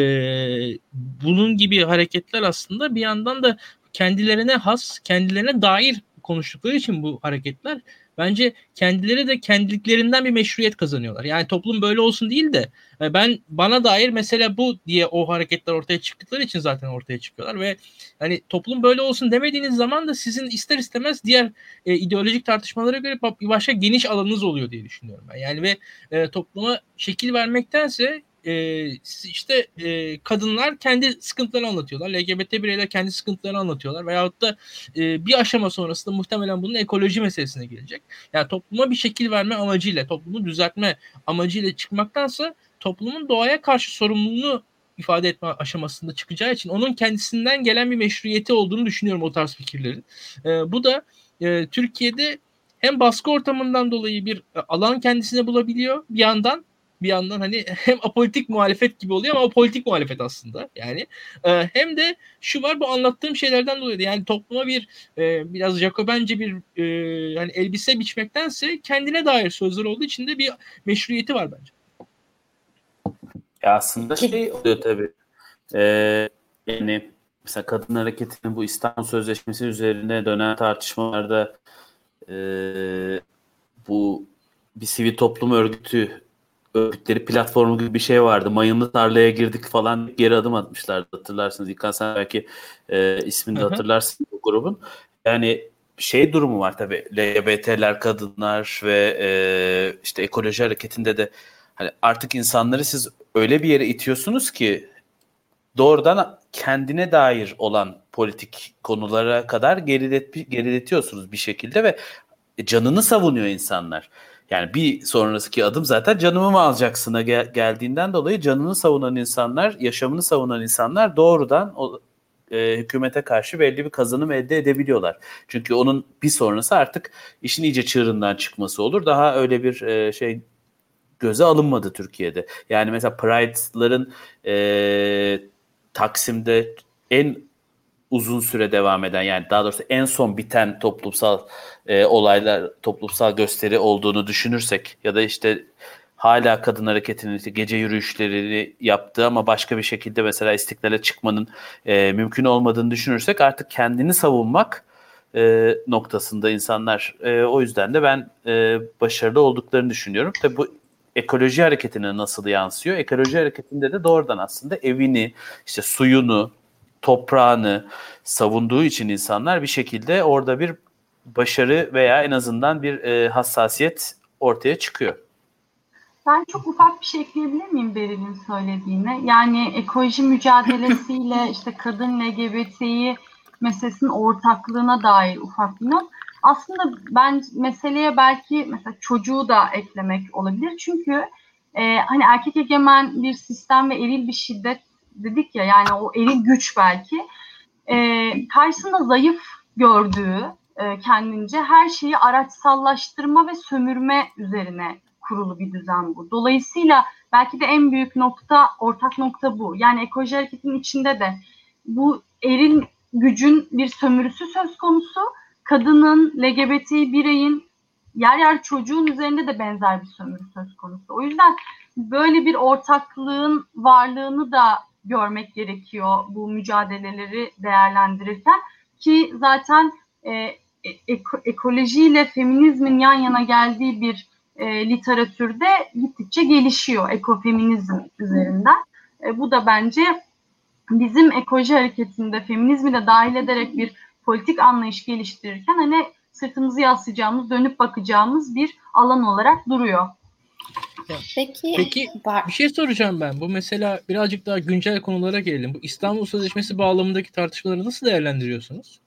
bunun gibi hareketler aslında bir yandan da kendilerine has, kendilerine dair konuştukları için bu hareketler bence kendileri de kendiliklerinden bir meşruiyet kazanıyorlar. Yani toplum böyle olsun değil de e, ben bana dair mesele bu diye o hareketler ortaya çıktıkları için zaten ortaya çıkıyorlar ve hani toplum böyle olsun demediğiniz zaman da sizin ister istemez diğer e, ideolojik tartışmalara göre başka geniş alanınız oluyor diye düşünüyorum ben. Yani ve e, topluma şekil vermektense e, işte e, kadınlar kendi sıkıntılarını anlatıyorlar. LGBT bireyler kendi sıkıntılarını anlatıyorlar. Veyahut da e, bir aşama sonrasında muhtemelen bunun ekoloji meselesine gelecek. Yani topluma bir şekil verme amacıyla, toplumu düzeltme amacıyla çıkmaktansa toplumun doğaya karşı sorumluluğunu ifade etme aşamasında çıkacağı için onun kendisinden gelen bir meşruiyeti olduğunu düşünüyorum o tarz fikirlerin. E, bu da e, Türkiye'de hem baskı ortamından dolayı bir alan kendisine bulabiliyor bir yandan bir yandan hani hem apolitik muhalefet gibi oluyor ama o politik muhalefet aslında yani e, hem de şu var bu anlattığım şeylerden dolayı yani topluma bir e, biraz Jacobence bir e, yani elbise biçmektense kendine dair sözler olduğu için de bir meşruiyeti var bence. Ya aslında şey oluyor tabii. Ee, yani mesela kadın hareketinin bu İstanbul Sözleşmesi üzerine dönen tartışmalarda e, bu bir sivil toplum örgütü örgütleri platformu gibi bir şey vardı. Mayınlı tarlaya girdik falan geri adım atmışlardı hatırlarsınız. İlkan sen belki e, ismini de hatırlarsın bu grubun. Yani şey durumu var tabii. LGBT'ler, kadınlar ve e, işte ekoloji hareketinde de hani artık insanları siz öyle bir yere itiyorsunuz ki doğrudan kendine dair olan politik konulara kadar gerilet, geriletiyorsunuz bir şekilde ve canını savunuyor insanlar. Yani bir sonraki adım zaten canımı mı alacaksına gel- geldiğinden dolayı canını savunan insanlar, yaşamını savunan insanlar doğrudan o e, hükümete karşı belli bir kazanım elde edebiliyorlar. Çünkü onun bir sonrası artık işin iyice çığırından çıkması olur. Daha öyle bir e, şey göze alınmadı Türkiye'de. Yani mesela Pride'ların e, Taksim'de en uzun süre devam eden yani daha doğrusu en son biten toplumsal e, olaylar, toplumsal gösteri olduğunu düşünürsek ya da işte hala kadın hareketinin gece yürüyüşlerini yaptığı ama başka bir şekilde mesela istiklale çıkmanın e, mümkün olmadığını düşünürsek artık kendini savunmak e, noktasında insanlar e, o yüzden de ben e, başarılı olduklarını düşünüyorum. Tabii bu ekoloji hareketine nasıl yansıyor? Ekoloji hareketinde de doğrudan aslında evini, işte suyunu, toprağını savunduğu için insanlar bir şekilde orada bir başarı veya en azından bir e, hassasiyet ortaya çıkıyor. Ben çok ufak bir şey ekleyebilir miyim Beril'in söylediğine? Yani ekoloji mücadelesiyle işte kadın LGBT'yi meselesinin ortaklığına dair ufak bir not. Aslında ben meseleye belki mesela çocuğu da eklemek olabilir. Çünkü e, hani erkek egemen bir sistem ve eril bir şiddet dedik ya yani o eril güç belki e, karşısında zayıf gördüğü e, kendince her şeyi araçsallaştırma ve sömürme üzerine kurulu bir düzen bu. Dolayısıyla belki de en büyük nokta, ortak nokta bu. Yani ekoloji hareketinin içinde de bu eril gücün bir sömürüsü söz konusu. Kadının, LGBT bireyin, yer yer çocuğun üzerinde de benzer bir sömürü söz konusu. O yüzden böyle bir ortaklığın varlığını da görmek gerekiyor bu mücadeleleri değerlendirirken. ki zaten e, e eko, ekolojiyle feminizmin yan yana geldiği bir e, literatürde gittikçe gelişiyor ekofeminizm üzerinden. E, bu da bence bizim ekoloji hareketinde feminizmi de dahil ederek bir politik anlayış geliştirirken hani sırtımızı yaslayacağımız, dönüp bakacağımız bir alan olarak duruyor. Peki, Peki bir şey soracağım ben. Bu mesela birazcık daha güncel konulara gelelim. Bu İstanbul Sözleşmesi bağlamındaki tartışmaları nasıl değerlendiriyorsunuz?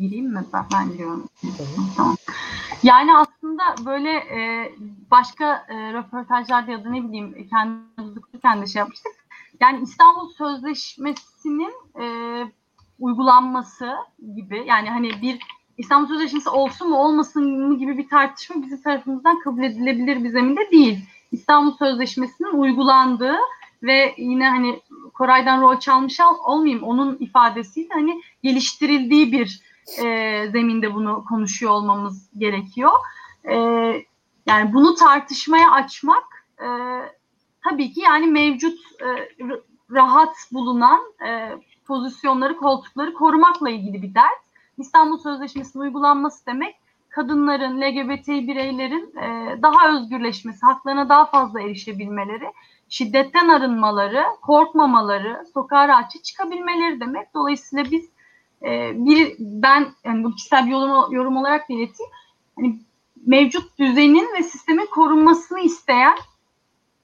Gireyim mi? Ben, ben giriyorum. Tamam. Yani aslında böyle e, başka e, röportajlarda ya da ne bileyim kendi kendi şey yapmıştık. Yani İstanbul Sözleşmesi'nin e, uygulanması gibi yani hani bir İstanbul Sözleşmesi olsun mu olmasın mı gibi bir tartışma bizim tarafımızdan kabul edilebilir bir zeminde değil. İstanbul Sözleşmesi'nin uygulandığı ve yine hani Koray'dan rol çalmış olmayayım onun ifadesiyle hani geliştirildiği bir e, zeminde bunu konuşuyor olmamız gerekiyor. E, yani bunu tartışmaya açmak e, tabii ki yani mevcut e, rahat bulunan e, pozisyonları, koltukları korumakla ilgili bir dert. İstanbul Sözleşmesi'nin uygulanması demek kadınların, LGBT bireylerin e, daha özgürleşmesi, haklarına daha fazla erişebilmeleri, şiddetten arınmaları, korkmamaları, sokağa rahatça çıkabilmeleri demek. Dolayısıyla biz e, bir ben yani bu kişisel yorum, yorum olarak belirteyim. Hani mevcut düzenin ve sistemin korunmasını isteyen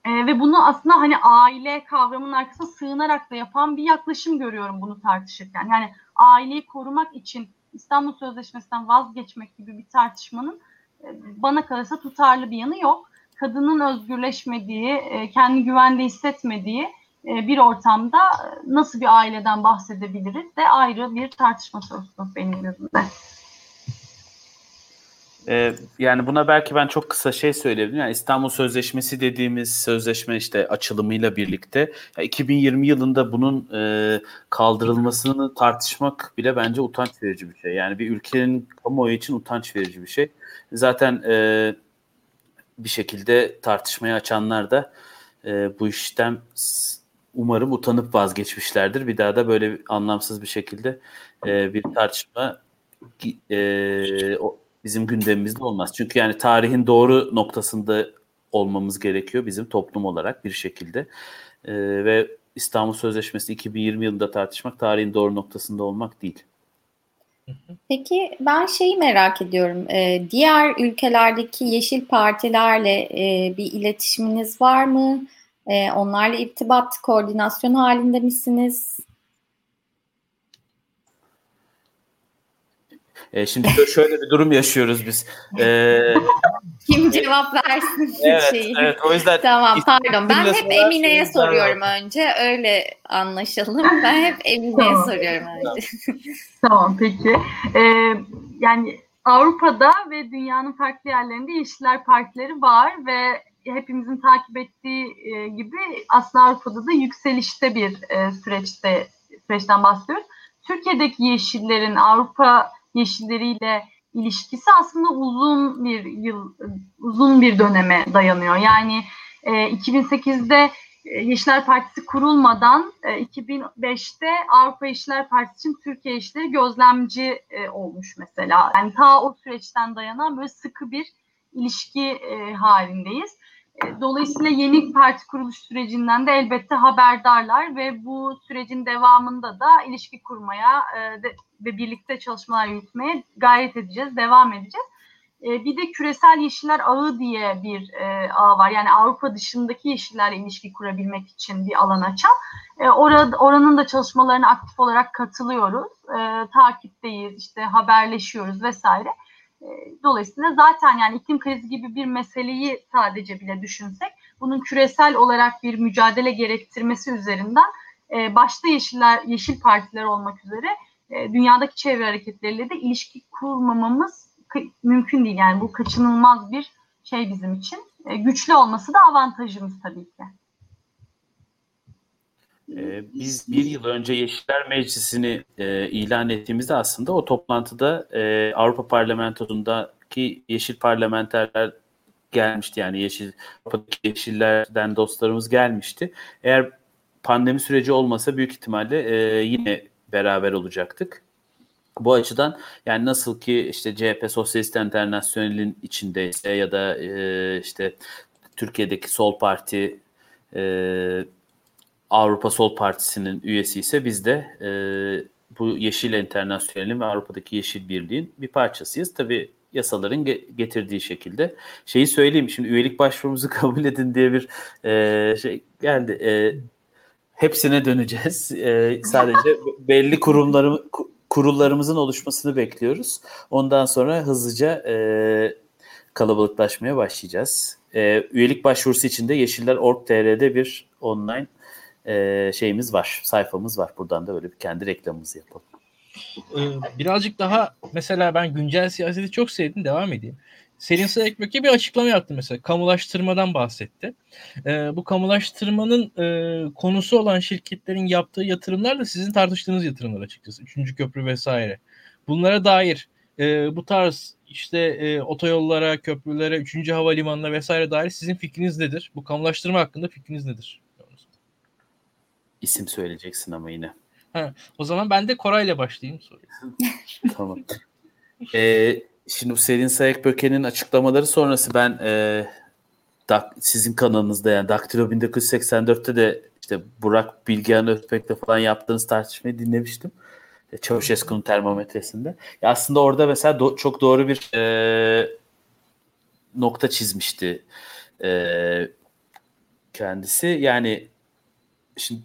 e, ve bunu aslında hani aile kavramının arkasına sığınarak da yapan bir yaklaşım görüyorum bunu tartışırken. Yani aileyi korumak için İstanbul Sözleşmesi'nden vazgeçmek gibi bir tartışmanın e, bana kalırsa tutarlı bir yanı yok. Kadının özgürleşmediği, e, kendi güvende hissetmediği e, bir ortamda nasıl bir aileden bahsedebiliriz de ayrı bir tartışma sorusu benim gözümde. Ee, yani buna belki ben çok kısa şey söyleyebilirim. Yani İstanbul Sözleşmesi dediğimiz sözleşme işte açılımıyla birlikte ya 2020 yılında bunun e, kaldırılmasını tartışmak bile bence utanç verici bir şey. Yani bir ülkenin kamuoyu için utanç verici bir şey. Zaten e, bir şekilde tartışmaya açanlar da e, bu işten umarım utanıp vazgeçmişlerdir. Bir daha da böyle anlamsız bir şekilde e, bir tartışma e, o, bizim gündemimizde olmaz. Çünkü yani tarihin doğru noktasında olmamız gerekiyor bizim toplum olarak bir şekilde. E, ve İstanbul Sözleşmesi 2020 yılında tartışmak tarihin doğru noktasında olmak değil. Peki ben şeyi merak ediyorum. Ee, diğer ülkelerdeki yeşil partilerle e, bir iletişiminiz var mı? E, onlarla irtibat, koordinasyon halinde misiniz? E, şimdi şöyle bir durum yaşıyoruz biz. E, Kim cevap versin evet, şeyi? Evet, o yüzden tamam pardon. Ben hep Emine'ye soruyorum var. önce. Öyle anlaşalım. Ben hep Emine'ye tamam. soruyorum önce. tamam peki. Ee, yani Avrupa'da ve dünyanın farklı yerlerinde Yeşiller Partileri var ve hepimizin takip ettiği e, gibi aslında Avrupa'da da yükselişte bir e, süreçte süreçten bahsediyoruz. Türkiye'deki yeşillerin Avrupa yeşilleriyle ilişkisi aslında uzun bir yıl, uzun bir döneme dayanıyor. Yani e, 2008'de e, Yeşiller Partisi kurulmadan e, 2005'te Avrupa Yeşiller Partisi için Türkiye Yeşilleri gözlemci e, olmuş mesela. Yani ta o süreçten dayanan böyle sıkı bir ilişki e, halindeyiz. Dolayısıyla yeni parti kuruluş sürecinden de elbette haberdarlar ve bu sürecin devamında da ilişki kurmaya e, ve birlikte çalışmalar yürütmeye gayret edeceğiz, devam edeceğiz. E, bir de küresel yeşiller ağı diye bir e, ağ var. Yani Avrupa dışındaki yeşillerle ilişki kurabilmek için bir alan açan. Orada, oranın da çalışmalarına aktif olarak katılıyoruz. Takipteyiz, işte haberleşiyoruz vesaire. E, dolayısıyla zaten yani iklim krizi gibi bir meseleyi sadece bile düşünsek bunun küresel olarak bir mücadele gerektirmesi üzerinden e, başta yeşiller, yeşil partiler olmak üzere e, dünyadaki çevre hareketleriyle de ilişki kurmamamız mümkün değil. Yani bu kaçınılmaz bir şey bizim için. Güçlü olması da avantajımız tabii ki. Ee, biz bir yıl önce Yeşiller Meclisi'ni e, ilan ettiğimizde aslında o toplantıda e, Avrupa Parlamentosu'ndaki yeşil parlamenterler gelmişti. Yani yeşil Avrupa'daki yeşillerden dostlarımız gelmişti. Eğer pandemi süreci olmasa büyük ihtimalle e, yine beraber olacaktık. Bu açıdan yani nasıl ki işte CHP Sosyalist Enternasyonel'in içindeyse ya da e, işte Türkiye'deki Sol Parti e, Avrupa Sol Partisi'nin üyesi ise biz de e, bu Yeşil Enternasyonel'in ve Avrupa'daki Yeşil Birliği'nin bir parçasıyız. Tabii yasaların ge- getirdiği şekilde. Şeyi söyleyeyim şimdi üyelik başvurumuzu kabul edin diye bir e, şey geldi. E, hepsine döneceğiz. E, sadece belli kurumlarım kurullarımızın oluşmasını bekliyoruz. Ondan sonra hızlıca e, kalabalıklaşmaya başlayacağız. E, üyelik başvurusu için de Yeşiller.org.tr'de bir online e, şeyimiz var, sayfamız var. Buradan da böyle bir kendi reklamımızı yapalım. Ee, birazcık daha mesela ben güncel siyaseti çok sevdim. Devam edeyim. Selin Sayıkböke bir açıklama yaptı mesela. Kamulaştırmadan bahsetti. Ee, bu kamulaştırmanın e, konusu olan şirketlerin yaptığı yatırımlar da sizin tartıştığınız yatırımlar açıkçası. Üçüncü köprü vesaire. Bunlara dair e, bu tarz işte e, otoyollara, köprülere, üçüncü havalimanına vesaire dair sizin fikriniz nedir? Bu kamulaştırma hakkında fikriniz nedir? İsim söyleyeceksin ama yine. Ha, o zaman ben de Koray'la başlayayım soruyu. tamam. Ee, şimdi Selin Sayıkböke'nin açıklamaları sonrası ben e, dak, sizin kanalınızda yani Daktilo 1984'te de işte Burak Bilgehan Özbek'le falan yaptığınız tartışmayı dinlemiştim. E, Çavuşesku'nun termometresinde. Ya aslında orada mesela do- çok doğru bir e, nokta çizmişti e, kendisi. Yani şimdi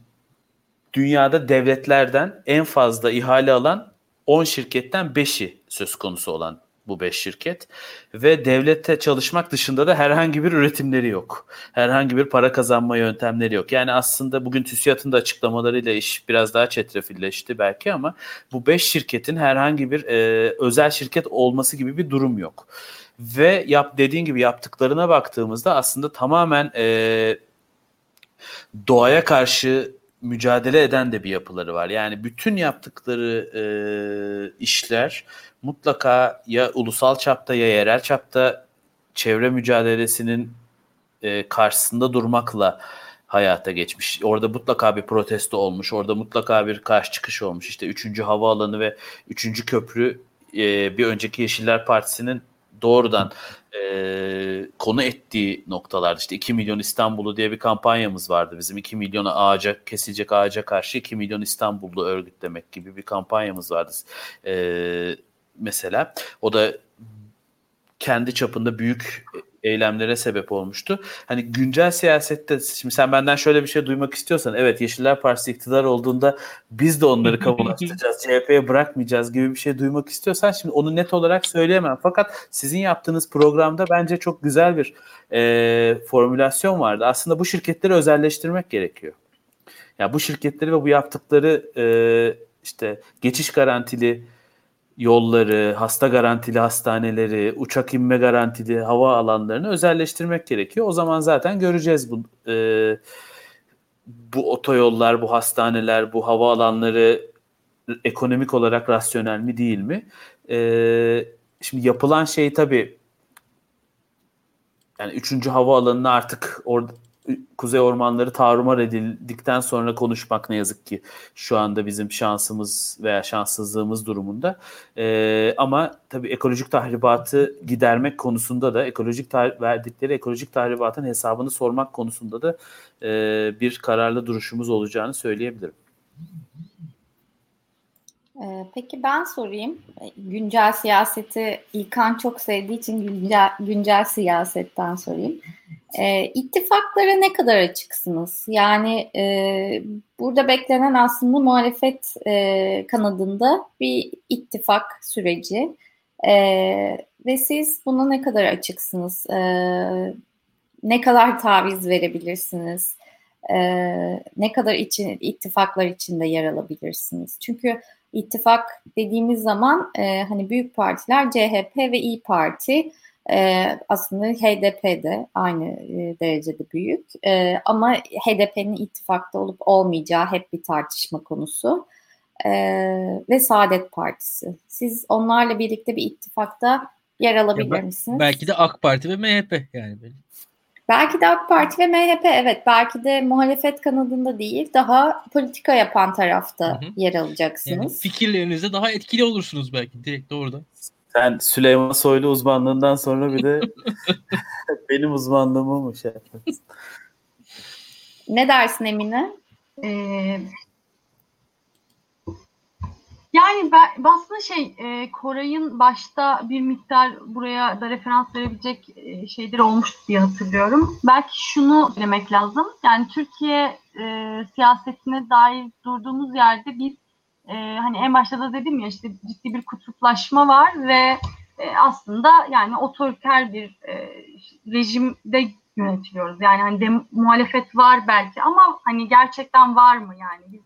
dünyada devletlerden en fazla ihale alan 10 şirketten 5'i söz konusu olan bu 5 şirket ve devlette çalışmak dışında da herhangi bir üretimleri yok. Herhangi bir para kazanma yöntemleri yok. Yani aslında bugün TÜSİAD'ın da açıklamalarıyla iş biraz daha çetrefilleşti belki ama bu 5 şirketin herhangi bir e, özel şirket olması gibi bir durum yok. Ve yap dediğin gibi yaptıklarına baktığımızda aslında tamamen e, doğaya karşı mücadele eden de bir yapıları var. Yani bütün yaptıkları e, işler mutlaka ya ulusal çapta ya yerel çapta çevre mücadelesinin e, karşısında durmakla hayata geçmiş. Orada mutlaka bir protesto olmuş. Orada mutlaka bir karşı çıkış olmuş. İşte 3. havaalanı ve 3. köprü e, bir önceki Yeşiller Partisi'nin doğrudan e, konu ettiği noktalarda işte 2 milyon İstanbul'u diye bir kampanyamız vardı. Bizim 2 milyona ağaca kesilecek ağaca karşı 2 milyon İstanbul'u örgütlemek gibi bir kampanyamız vardı. E, mesela o da kendi çapında büyük eylemlere sebep olmuştu. Hani güncel siyasette şimdi sen benden şöyle bir şey duymak istiyorsan evet Yeşiller Partisi iktidar olduğunda biz de onları kamulaştıracağız, CHP'ye bırakmayacağız gibi bir şey duymak istiyorsan şimdi onu net olarak söyleyemem. Fakat sizin yaptığınız programda bence çok güzel bir e, formülasyon vardı. Aslında bu şirketleri özelleştirmek gerekiyor. Ya yani bu şirketleri ve bu yaptıkları e, işte geçiş garantili yolları, hasta garantili hastaneleri, uçak inme garantili hava alanlarını özelleştirmek gerekiyor. O zaman zaten göreceğiz bu e, bu otoyollar, bu hastaneler, bu hava alanları ekonomik olarak rasyonel mi değil mi? E, şimdi yapılan şey tabii yani üçüncü hava alanını artık orada kuzey ormanları tarumar edildikten sonra konuşmak ne yazık ki şu anda bizim şansımız veya şanssızlığımız durumunda. Ee, ama tabii ekolojik tahribatı gidermek konusunda da ekolojik verdikleri ekolojik tahribatın hesabını sormak konusunda da e, bir kararlı duruşumuz olacağını söyleyebilirim. Peki ben sorayım. Güncel siyaseti İlkan çok sevdiği için güncel, güncel siyasetten sorayım. E, ittifaklara ne kadar açıksınız? Yani e, burada beklenen aslında muhalefet e, kanadında bir ittifak süreci e, ve siz buna ne kadar açıksınız? E, ne kadar taviz verebilirsiniz? E, ne kadar için ittifaklar içinde yer alabilirsiniz? Çünkü ittifak dediğimiz zaman e, hani büyük partiler CHP ve İyi Parti e, aslında HDP de aynı e, derecede büyük e, ama HDP'nin ittifakta olup olmayacağı hep bir tartışma konusu e, ve Saadet Partisi. Siz onlarla birlikte bir ittifakta yer alabilir ya, misiniz? Belki de AK Parti ve MHP yani. Böyle. Belki de AK Parti ve MHP evet belki de muhalefet kanadında değil daha politika yapan tarafta hı hı. yer alacaksınız. Yani fikirlerinizde daha etkili olursunuz belki direkt doğrudan. Sen Süleyman Soylu uzmanlığından sonra bir de benim uzmanlığımı mı şey yaparsın? Ne dersin Emine? Ee, yani ben, aslında şey e, Koray'ın başta bir miktar buraya da referans verebilecek e, şeyler olmuş diye hatırlıyorum. Belki şunu demek lazım. Yani Türkiye e, siyasetine dair durduğumuz yerde bir e, hani en başta da dedim ya işte ciddi bir kutuplaşma var ve e, aslında yani otoriter bir e, rejimde yönetiliyoruz. Yani hani de, muhalefet var belki ama hani gerçekten var mı yani biz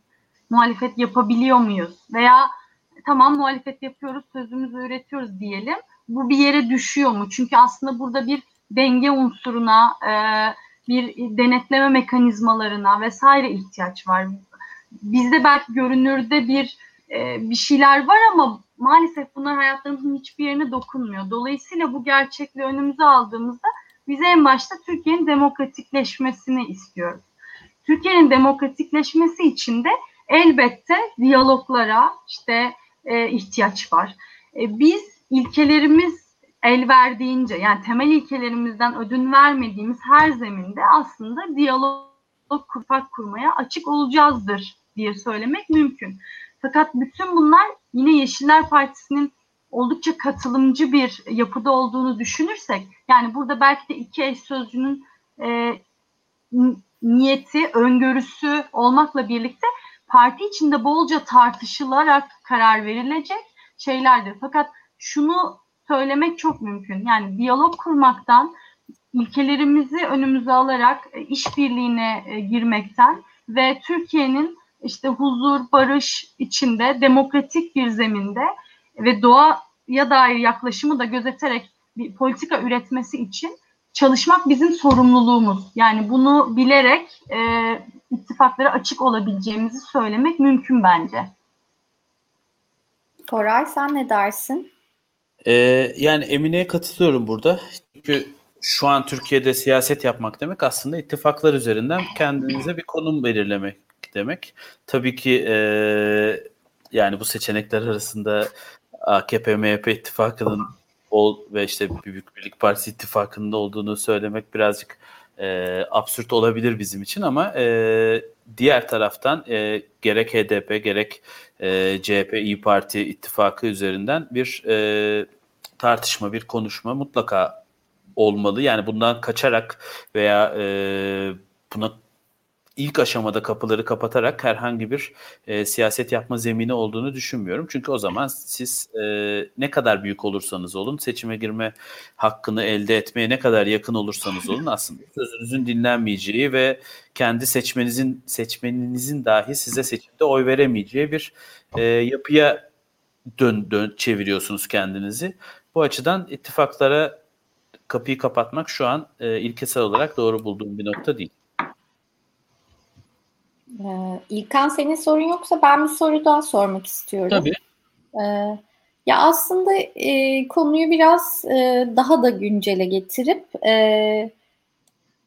muhalefet yapabiliyor muyuz? Veya tamam muhalefet yapıyoruz, sözümüzü üretiyoruz diyelim. Bu bir yere düşüyor mu? Çünkü aslında burada bir denge unsuruna, e, bir denetleme mekanizmalarına vesaire ihtiyaç var. Bizde belki görünürde bir e, bir şeyler var ama maalesef bunlar hayatlarımızın hiçbir yerine dokunmuyor. Dolayısıyla bu gerçekliği önümüze aldığımızda bize en başta Türkiye'nin demokratikleşmesini istiyoruz. Türkiye'nin demokratikleşmesi için de elbette diyaloglara işte e, ihtiyaç var. E, biz ilkelerimiz el verdiğince yani temel ilkelerimizden ödün vermediğimiz her zeminde aslında diyalog kurpak kurmaya açık olacağızdır diye söylemek mümkün. Fakat bütün bunlar yine Yeşiller Partisi'nin oldukça katılımcı bir yapıda olduğunu düşünürsek yani burada belki de iki eş sözcünün e, niyeti, öngörüsü olmakla birlikte parti içinde bolca tartışılarak karar verilecek şeylerdir. Fakat şunu söylemek çok mümkün. Yani diyalog kurmaktan, ilkelerimizi önümüze alarak e, işbirliğine e, girmekten ve Türkiye'nin işte huzur, barış içinde demokratik bir zeminde ve doğaya dair yaklaşımı da gözeterek bir politika üretmesi için çalışmak bizim sorumluluğumuz. Yani bunu bilerek e, ittifaklara açık olabileceğimizi söylemek mümkün bence. Koray sen ne dersin? Ee, yani Emine'ye katılıyorum burada. Çünkü şu an Türkiye'de siyaset yapmak demek aslında ittifaklar üzerinden kendinize bir konum belirlemek demek. Tabii ki e, yani bu seçenekler arasında AKP MHP ittifakının ol ve işte Büyük Birlik Partisi ittifakında olduğunu söylemek birazcık e, absürt olabilir bizim için ama e, diğer taraftan e, gerek HDP gerek e, CHP İyi Parti ittifakı üzerinden bir e, tartışma, bir konuşma mutlaka olmalı. Yani bundan kaçarak veya e, buna ilk aşamada kapıları kapatarak herhangi bir e, siyaset yapma zemini olduğunu düşünmüyorum. Çünkü o zaman siz e, ne kadar büyük olursanız olun seçime girme hakkını elde etmeye ne kadar yakın olursanız olun aslında sözünüzün dinlenmeyeceği ve kendi seçmenizin seçmeninizin dahi size seçimde oy veremeyeceği bir e, yapıya dön, dön çeviriyorsunuz kendinizi. Bu açıdan ittifaklara kapıyı kapatmak şu an e, ilkesel olarak doğru bulduğum bir nokta değil. Ee, İlkan senin sorun yoksa ben bir soru daha sormak istiyorum. Tabii. Ee, ya aslında e, konuyu biraz e, daha da güncele getirip e,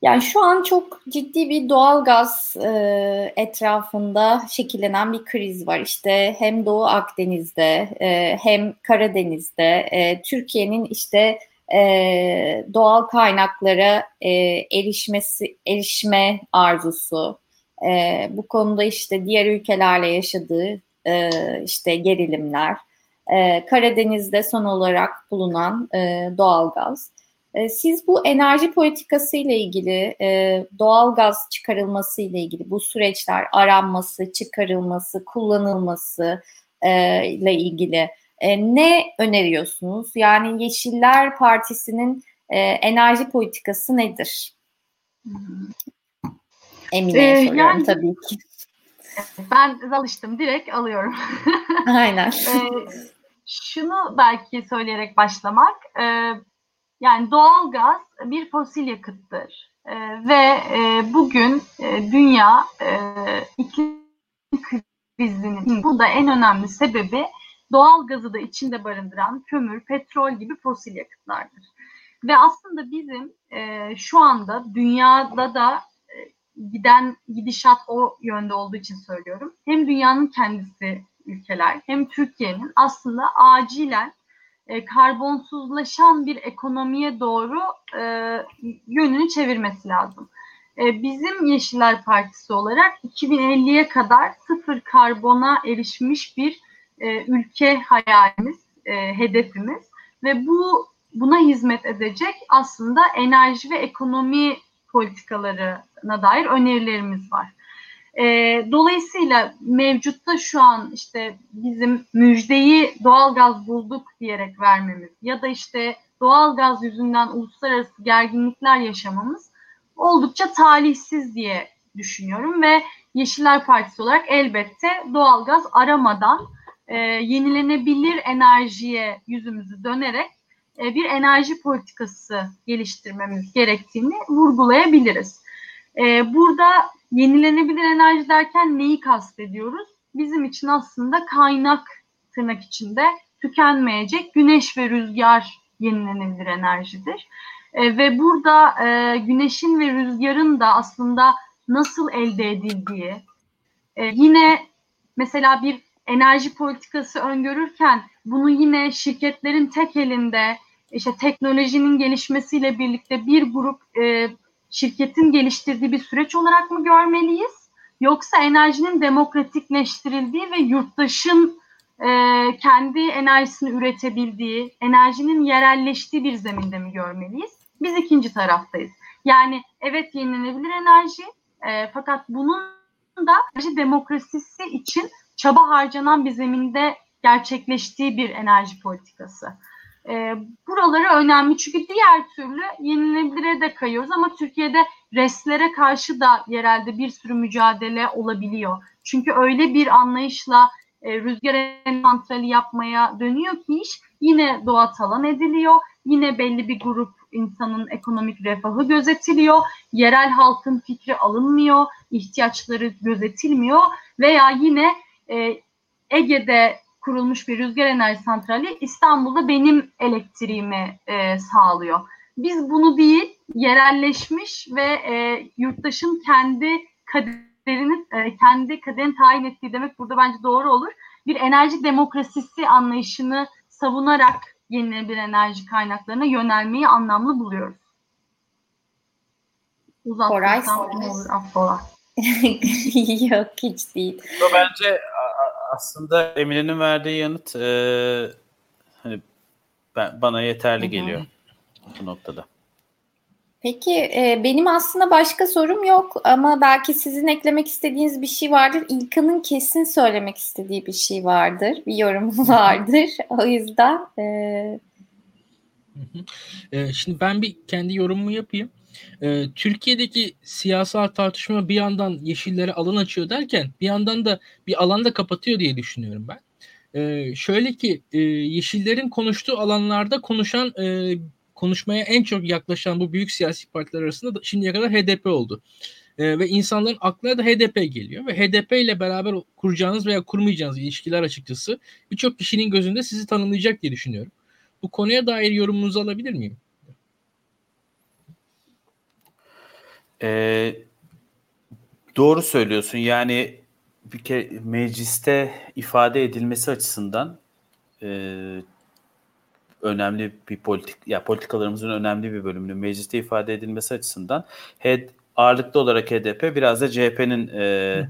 yani şu an çok ciddi bir doğal gaz e, etrafında şekillenen bir kriz var. İşte hem Doğu Akdeniz'de e, hem Karadeniz'de e, Türkiye'nin işte e, doğal kaynaklara e, erişmesi erişme arzusu, e, bu konuda işte diğer ülkelerle yaşadığı e, işte gerilimler, e, Karadeniz'de son olarak bulunan e, doğalgaz. E, siz bu enerji politikası ile ilgili, e, doğalgaz çıkarılması ile ilgili bu süreçler aranması, çıkarılması, kullanılması e, ile ilgili e, ne öneriyorsunuz? Yani Yeşiller Partisi'nin e, enerji politikası nedir? Emine'ye ee, soruyorum yani, tabii ki. Ben alıştım. Direkt alıyorum. Aynen. ee, şunu belki söyleyerek başlamak. E, yani doğal gaz bir fosil yakıttır. E, ve e, bugün e, dünya e, iklim krizinin bunda en önemli sebebi doğal gazı da içinde barındıran kömür, petrol gibi fosil yakıtlardır. Ve aslında bizim e, şu anda dünyada da e, giden gidişat o yönde olduğu için söylüyorum. Hem dünyanın kendisi ülkeler hem Türkiye'nin aslında acilen e, karbonsuzlaşan bir ekonomiye doğru e, yönünü çevirmesi lazım. E, bizim Yeşiller Partisi olarak 2050'ye kadar sıfır karbona erişmiş bir e, ülke hayalimiz, e, hedefimiz ve bu buna hizmet edecek aslında enerji ve ekonomi politikalarına dair önerilerimiz var. E, dolayısıyla mevcutta şu an işte bizim müjdeyi doğalgaz bulduk diyerek vermemiz ya da işte doğalgaz yüzünden uluslararası gerginlikler yaşamamız oldukça talihsiz diye düşünüyorum ve Yeşiller Partisi olarak elbette doğalgaz aramadan e, yenilenebilir enerjiye yüzümüzü dönerek e, bir enerji politikası geliştirmemiz gerektiğini vurgulayabiliriz. E, burada yenilenebilir enerji derken neyi kastediyoruz? Bizim için aslında kaynak tırnak içinde tükenmeyecek güneş ve rüzgar yenilenebilir enerjidir. E, ve burada e, güneşin ve rüzgarın da aslında nasıl elde edildiği, e, yine mesela bir enerji politikası öngörürken bunu yine şirketlerin tek elinde işte teknolojinin gelişmesiyle birlikte bir grup e, şirketin geliştirdiği bir süreç olarak mı görmeliyiz? Yoksa enerjinin demokratikleştirildiği ve yurttaşın e, kendi enerjisini üretebildiği, enerjinin yerelleştiği bir zeminde mi görmeliyiz? Biz ikinci taraftayız. Yani evet yenilenebilir enerji e, fakat bunun da enerji demokrasisi için çaba harcanan bir zeminde gerçekleştiği bir enerji politikası. E, buraları önemli çünkü diğer türlü yenilenebilire de kayıyoruz ama Türkiye'de restlere karşı da yerelde bir sürü mücadele olabiliyor. Çünkü öyle bir anlayışla e, rüzgar santrali yapmaya dönüyor ki iş yine doğa talan ediliyor. Yine belli bir grup insanın ekonomik refahı gözetiliyor. Yerel halkın fikri alınmıyor, ihtiyaçları gözetilmiyor veya yine e, Ege'de kurulmuş bir rüzgar enerji santrali İstanbul'da benim elektriğimi e, sağlıyor. Biz bunu değil, yerelleşmiş ve e, yurttaşın kendi kaderini, e, kendi kaderini tayin ettiği demek burada bence doğru olur. Bir enerji demokrasisi anlayışını savunarak yenilenebilir enerji kaynaklarına yönelmeyi anlamlı buluyoruz. Uzattıysam ne olur affola. Yok hiç değil. Bence aslında Emine'nin verdiği yanıt e, hani ben, bana yeterli Hı-hı. geliyor bu noktada. Peki e, benim aslında başka sorum yok ama belki sizin eklemek istediğiniz bir şey vardır. İlkan'ın kesin söylemek istediği bir şey vardır. Bir yorum vardır. O yüzden e... e, şimdi ben bir kendi yorumumu yapayım. E, Türkiye'deki siyasal tartışma bir yandan yeşillere alan açıyor derken bir yandan da bir alanda kapatıyor diye düşünüyorum ben. E, şöyle ki e, yeşillerin konuştuğu alanlarda konuşan e, konuşmaya en çok yaklaşan bu büyük siyasi partiler arasında da şimdiye kadar HDP oldu. E, ve insanların aklına da HDP geliyor ve HDP ile beraber kuracağınız veya kurmayacağınız ilişkiler açıkçası birçok kişinin gözünde sizi tanımlayacak diye düşünüyorum. Bu konuya dair yorumunuzu alabilir miyim? Ee, doğru söylüyorsun. Yani bir kere mecliste ifade edilmesi açısından e, önemli bir politik ya politikalarımızın önemli bir bölümünün mecliste ifade edilmesi açısından HED, ağırlıklı olarak HDP biraz da CHP'nin e,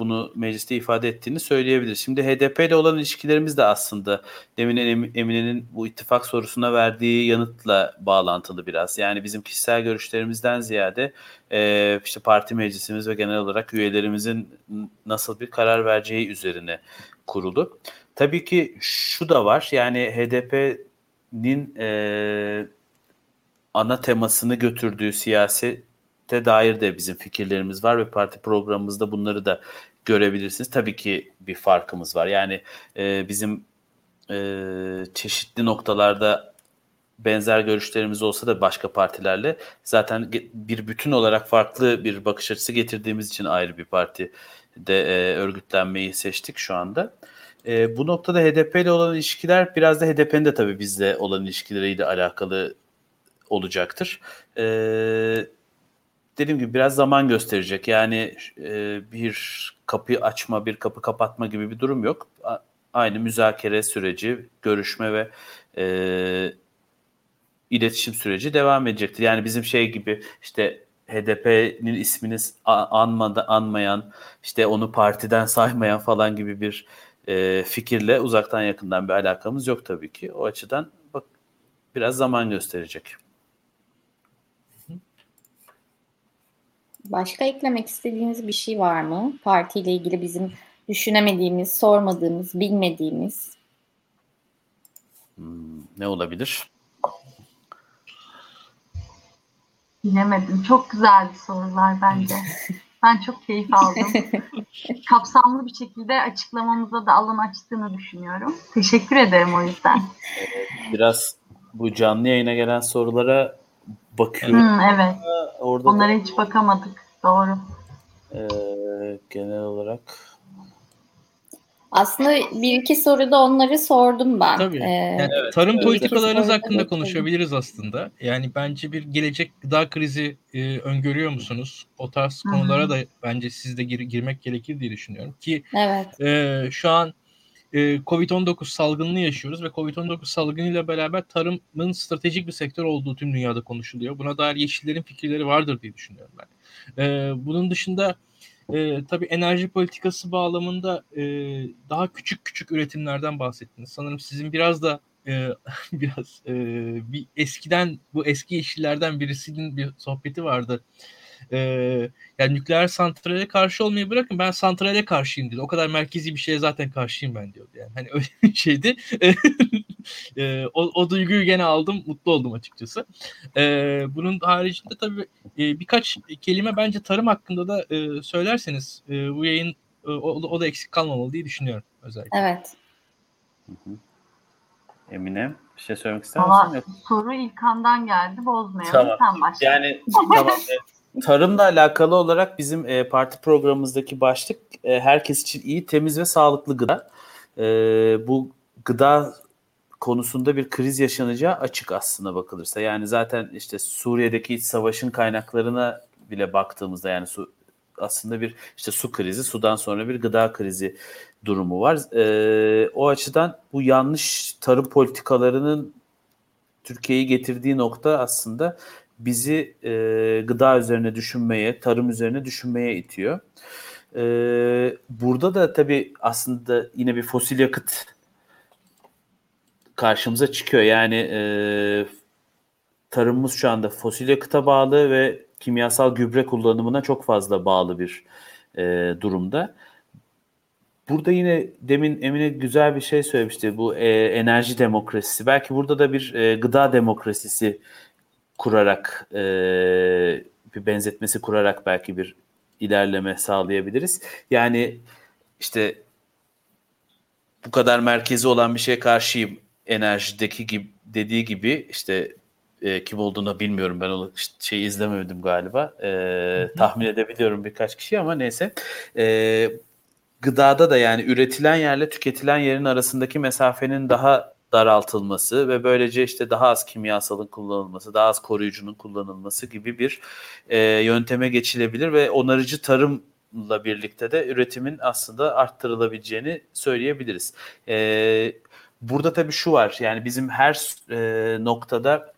bunu mecliste ifade ettiğini söyleyebilir. Şimdi HDP ile olan ilişkilerimiz de aslında demin Emine'nin bu ittifak sorusuna verdiği yanıtla bağlantılı biraz. Yani bizim kişisel görüşlerimizden ziyade e, işte parti meclisimiz ve genel olarak üyelerimizin nasıl bir karar vereceği üzerine kurulu. Tabii ki şu da var yani HDP'nin e, ana temasını götürdüğü siyasete dair de bizim fikirlerimiz var ve parti programımızda bunları da görebilirsiniz. Tabii ki bir farkımız var. Yani e, bizim e, çeşitli noktalarda benzer görüşlerimiz olsa da başka partilerle zaten bir bütün olarak farklı bir bakış açısı getirdiğimiz için ayrı bir parti de e, örgütlenmeyi seçtik şu anda. E, bu noktada HDP ile olan ilişkiler biraz da HDP'nin de tabii bizle olan ilişkileriyle alakalı olacaktır. E, dediğim gibi biraz zaman gösterecek. Yani e, bir kapı açma, bir kapı kapatma gibi bir durum yok. A- aynı müzakere süreci, görüşme ve e, iletişim süreci devam edecektir. Yani bizim şey gibi işte HDP'nin ismini anmadı, anmayan, işte onu partiden saymayan falan gibi bir e, fikirle uzaktan yakından bir alakamız yok tabii ki. O açıdan bak biraz zaman gösterecek. Başka eklemek istediğiniz bir şey var mı? Partiyle ilgili bizim düşünemediğimiz, sormadığımız, bilmediğimiz. Hmm, ne olabilir? Bilemedim. Çok güzeldi sorular bence. Ben çok keyif aldım. Kapsamlı bir şekilde açıklamamıza da alan açtığını düşünüyorum. Teşekkür ederim o yüzden. Biraz bu canlı yayına gelen sorulara bakıyorum. Hmm, evet. Orada Onlara da, hiç bakamadık. Doğru. e, genel olarak Aslında bir iki soruda onları sordum ben. Tabii. Ee, Yani evet, tarım evet. politikalarınız Evet. hakkında konuşabiliriz aslında. Yani bence bir gelecek gıda krizi e, öngörüyor musunuz? O tarz Hı hı. konulara da bence siz de gir- girmek gerekir diye düşünüyorum. Ki evet. e, şu an e, Covid-19 salgınını yaşıyoruz ve Covid-19 salgınıyla beraber tarımın stratejik bir sektör olduğu tüm dünyada konuşuluyor. Buna dair yeşillerin fikirleri vardır diye düşünüyorum ben. E, bunun dışında e, tabii enerji politikası bağlamında e, daha küçük küçük üretimlerden bahsettiniz. Sanırım sizin biraz da e, biraz e, bir eskiden bu eski yeşillerden birisinin bir sohbeti vardı. E, yani nükleer santrale karşı olmayı bırakın ben santrale karşıyım dedi. O kadar merkezi bir şeye zaten karşıyım ben diyordu. Yani hani öyle bir şeydi. e, o, o duyguyu gene aldım. Mutlu oldum açıkçası. E, bunun haricinde tabii e, birkaç kelime bence tarım hakkında da e, söylerseniz e, bu yayın e, o, o da eksik kalmamalı diye düşünüyorum özellikle. Evet. Emine bir şey söylemek ister Ama misin? Soru İlkan'dan geldi. Bozmayalım. Tamam. Sen başla. Yani tamam. e, Tarımla alakalı olarak bizim e, parti programımızdaki başlık e, herkes için iyi, temiz ve sağlıklı gıda. E, bu gıda konusunda bir kriz yaşanacağı açık aslında bakılırsa. Yani zaten işte Suriye'deki iç savaşın kaynaklarına bile baktığımızda yani su aslında bir işte su krizi, sudan sonra bir gıda krizi durumu var. E, o açıdan bu yanlış tarım politikalarının Türkiye'yi getirdiği nokta aslında bizi e, gıda üzerine düşünmeye, tarım üzerine düşünmeye itiyor. E, burada da tabii aslında yine bir fosil yakıt karşımıza çıkıyor. Yani e, tarımımız şu anda fosil yakıta bağlı ve kimyasal gübre kullanımına çok fazla bağlı bir e, durumda. Burada yine demin Emine güzel bir şey söylemişti bu e, enerji demokrasisi. Belki burada da bir e, gıda demokrasisi kurarak e, bir benzetmesi kurarak belki bir ilerleme sağlayabiliriz. Yani işte bu kadar merkezi olan bir şeye karşıyım enerjideki gibi dediği gibi işte e, kim olduğunu bilmiyorum. Ben onu şey izlemedim galiba. E, tahmin edebiliyorum birkaç kişi ama neyse. E, gıdada da yani üretilen yerle tüketilen yerin arasındaki mesafenin daha daraltılması ve böylece işte daha az kimyasalın kullanılması, daha az koruyucunun kullanılması gibi bir e, yönteme geçilebilir ve onarıcı tarımla birlikte de üretimin aslında arttırılabileceğini söyleyebiliriz. E, burada tabii şu var yani bizim her e, noktada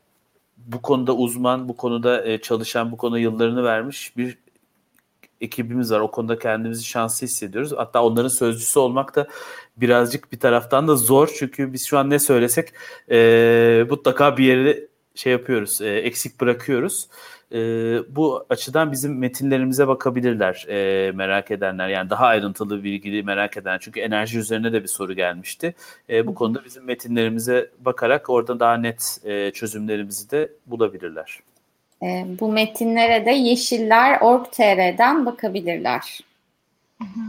bu konuda uzman, bu konuda e, çalışan, bu konuda yıllarını vermiş bir ekibimiz var. O konuda kendimizi şanslı hissediyoruz. Hatta onların sözcüsü olmak da birazcık bir taraftan da zor. Çünkü biz şu an ne söylesek e, mutlaka bir yere şey yapıyoruz, e, eksik bırakıyoruz. E, bu açıdan bizim metinlerimize bakabilirler e, merak edenler. Yani daha ayrıntılı bilgili merak eden. Çünkü enerji üzerine de bir soru gelmişti. E, bu konuda bizim metinlerimize bakarak orada daha net e, çözümlerimizi de bulabilirler. E, bu metinlere de yeşiller.org.tr'den bakabilirler. Hı hı.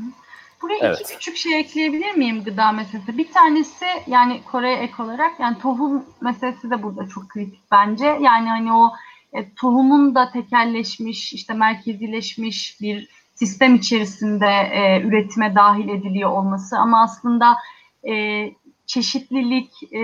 Buraya Evet. iki küçük şey ekleyebilir miyim gıda meselesi? Bir tanesi yani Kore'ye ek olarak yani tohum meselesi de burada çok kritik bence. Yani hani o e, tohumun da tekelleşmiş, işte merkezileşmiş bir sistem içerisinde e, üretime dahil ediliyor olması ama aslında e, çeşitlilik e,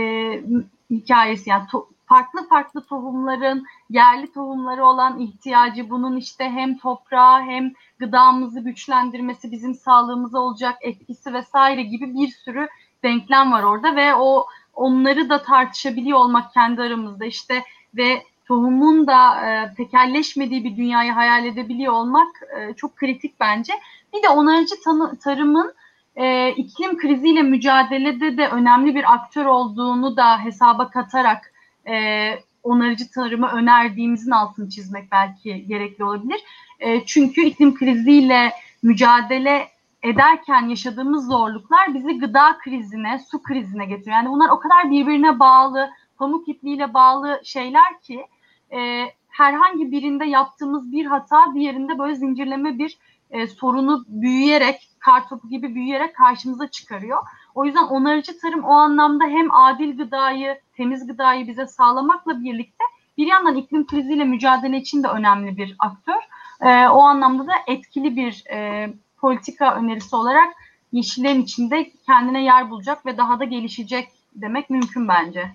hikayesi yani to, farklı farklı tohumların yerli tohumları olan ihtiyacı bunun işte hem toprağa hem gıdamızı güçlendirmesi bizim sağlığımıza olacak etkisi vesaire gibi bir sürü denklem var orada ve o onları da tartışabiliyor olmak kendi aramızda işte ve tohumun da e, tekelleşmediği bir dünyayı hayal edebiliyor olmak e, çok kritik bence. Bir de onarıcı tarımın e, iklim kriziyle mücadelede de önemli bir aktör olduğunu da hesaba katarak e, onarıcı tarımı önerdiğimizin altını çizmek belki gerekli olabilir. E, çünkü iklim kriziyle mücadele ederken yaşadığımız zorluklar bizi gıda krizine, su krizine getiriyor. Yani bunlar o kadar birbirine bağlı, pamuk ipliğiyle bağlı şeyler ki e, herhangi birinde yaptığımız bir hata diğerinde böyle zincirleme bir e, sorunu büyüyerek, kartopu gibi büyüyerek karşımıza çıkarıyor. O yüzden onarıcı tarım o anlamda hem adil gıdayı, temiz gıdayı bize sağlamakla birlikte bir yandan iklim kriziyle mücadele için de önemli bir aktör. E, o anlamda da etkili bir e, politika önerisi olarak yeşillerin içinde kendine yer bulacak ve daha da gelişecek demek mümkün bence.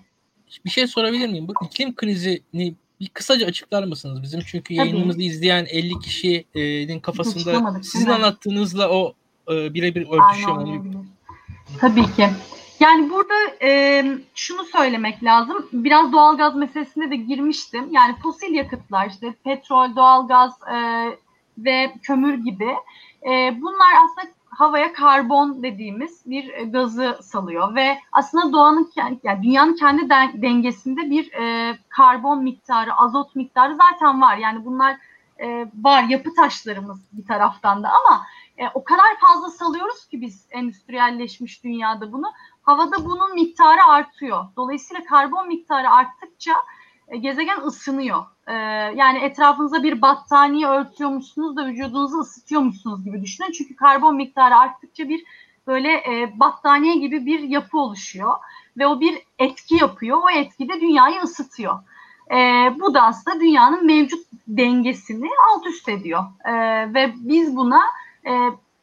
Bir şey sorabilir miyim? Bu iklim krizini bir kısaca açıklar mısınız? Bizim çünkü yayınımızı izleyen 50 kişinin kafasında sizin anlattığınızla o e, birebir örtüşüyor mu? Tabii ki. Yani burada e, şunu söylemek lazım. Biraz doğalgaz meselesine de girmiştim. Yani fosil yakıtlar işte petrol, doğalgaz e, ve kömür gibi e, bunlar aslında havaya karbon dediğimiz bir e, gazı salıyor ve aslında doğanın yani dünyanın kendi dengesinde bir e, karbon miktarı, azot miktarı zaten var. Yani bunlar e, var yapı taşlarımız bir taraftan da ama e, o kadar fazla salıyoruz ki biz endüstriyelleşmiş dünyada bunu. Havada bunun miktarı artıyor. Dolayısıyla karbon miktarı arttıkça e, gezegen ısınıyor. E, yani etrafınıza bir battaniye örtüyormuşsunuz da vücudunuzu ısıtıyormuşsunuz gibi düşünün. Çünkü karbon miktarı arttıkça bir böyle e, battaniye gibi bir yapı oluşuyor. Ve o bir etki yapıyor. O etki de dünyayı ısıtıyor. E, bu da aslında dünyanın mevcut dengesini alt üst ediyor. E, ve biz buna e,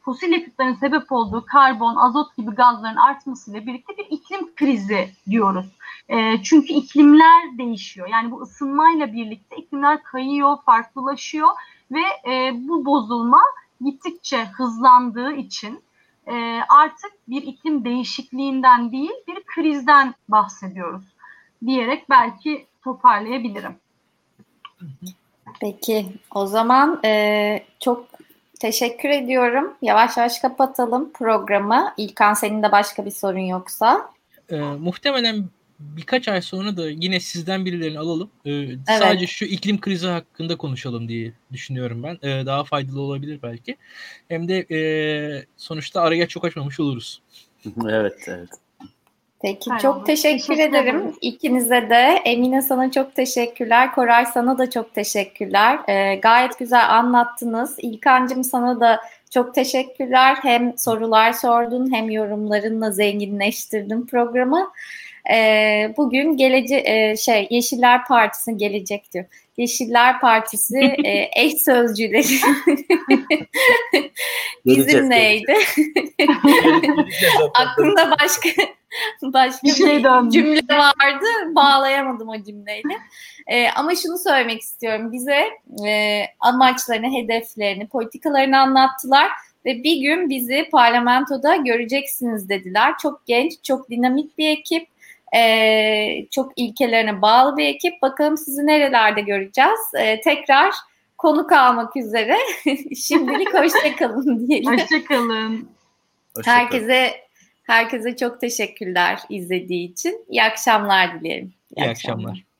fosil yakıtların sebep olduğu karbon, azot gibi gazların artmasıyla birlikte bir iklim krizi diyoruz. E, çünkü iklimler değişiyor. Yani bu ısınmayla birlikte iklimler kayıyor, farklılaşıyor ve e, bu bozulma gittikçe hızlandığı için e, artık bir iklim değişikliğinden değil bir krizden bahsediyoruz diyerek belki toparlayabilirim. Peki o zaman e, çok Teşekkür ediyorum. Yavaş yavaş kapatalım programı. İlkan senin de başka bir sorun yoksa. Ee, muhtemelen birkaç ay sonra da yine sizden birilerini alalım. Ee, evet. Sadece şu iklim krizi hakkında konuşalım diye düşünüyorum ben. Ee, daha faydalı olabilir belki. Hem de e, sonuçta araya çok açmamış oluruz. evet, evet. Peki Hayır, çok teşekkür, teşekkür ederim ederim. ikinize de. Emine sana çok teşekkürler. Koray sana da çok teşekkürler. Ee, gayet güzel anlattınız. İlkancım sana da çok teşekkürler. Hem sorular sordun hem yorumlarınla zenginleştirdin programı. Ee, bugün gelece e, şey Yeşiller Partisi gelecek diyor. Yeşiller Partisi e, eş sözcüleri bizimleydi. Aklımda başka başka bir, şey bir cümle vardı. Bağlayamadım o cümleyle. E, ama şunu söylemek istiyorum. Bize e, amaçlarını, hedeflerini, politikalarını anlattılar ve bir gün bizi parlamentoda göreceksiniz dediler. Çok genç, çok dinamik bir ekip. Ee, çok ilkelerine bağlı bir ekip. Bakalım sizi nerelerde göreceğiz. Ee, tekrar konuk almak üzere. Şimdilik hoşçakalın diyelim. Hoşçakalın. Herkese herkese çok teşekkürler izlediği için. İyi akşamlar dilerim. İyi, İyi akşamlar. akşamlar.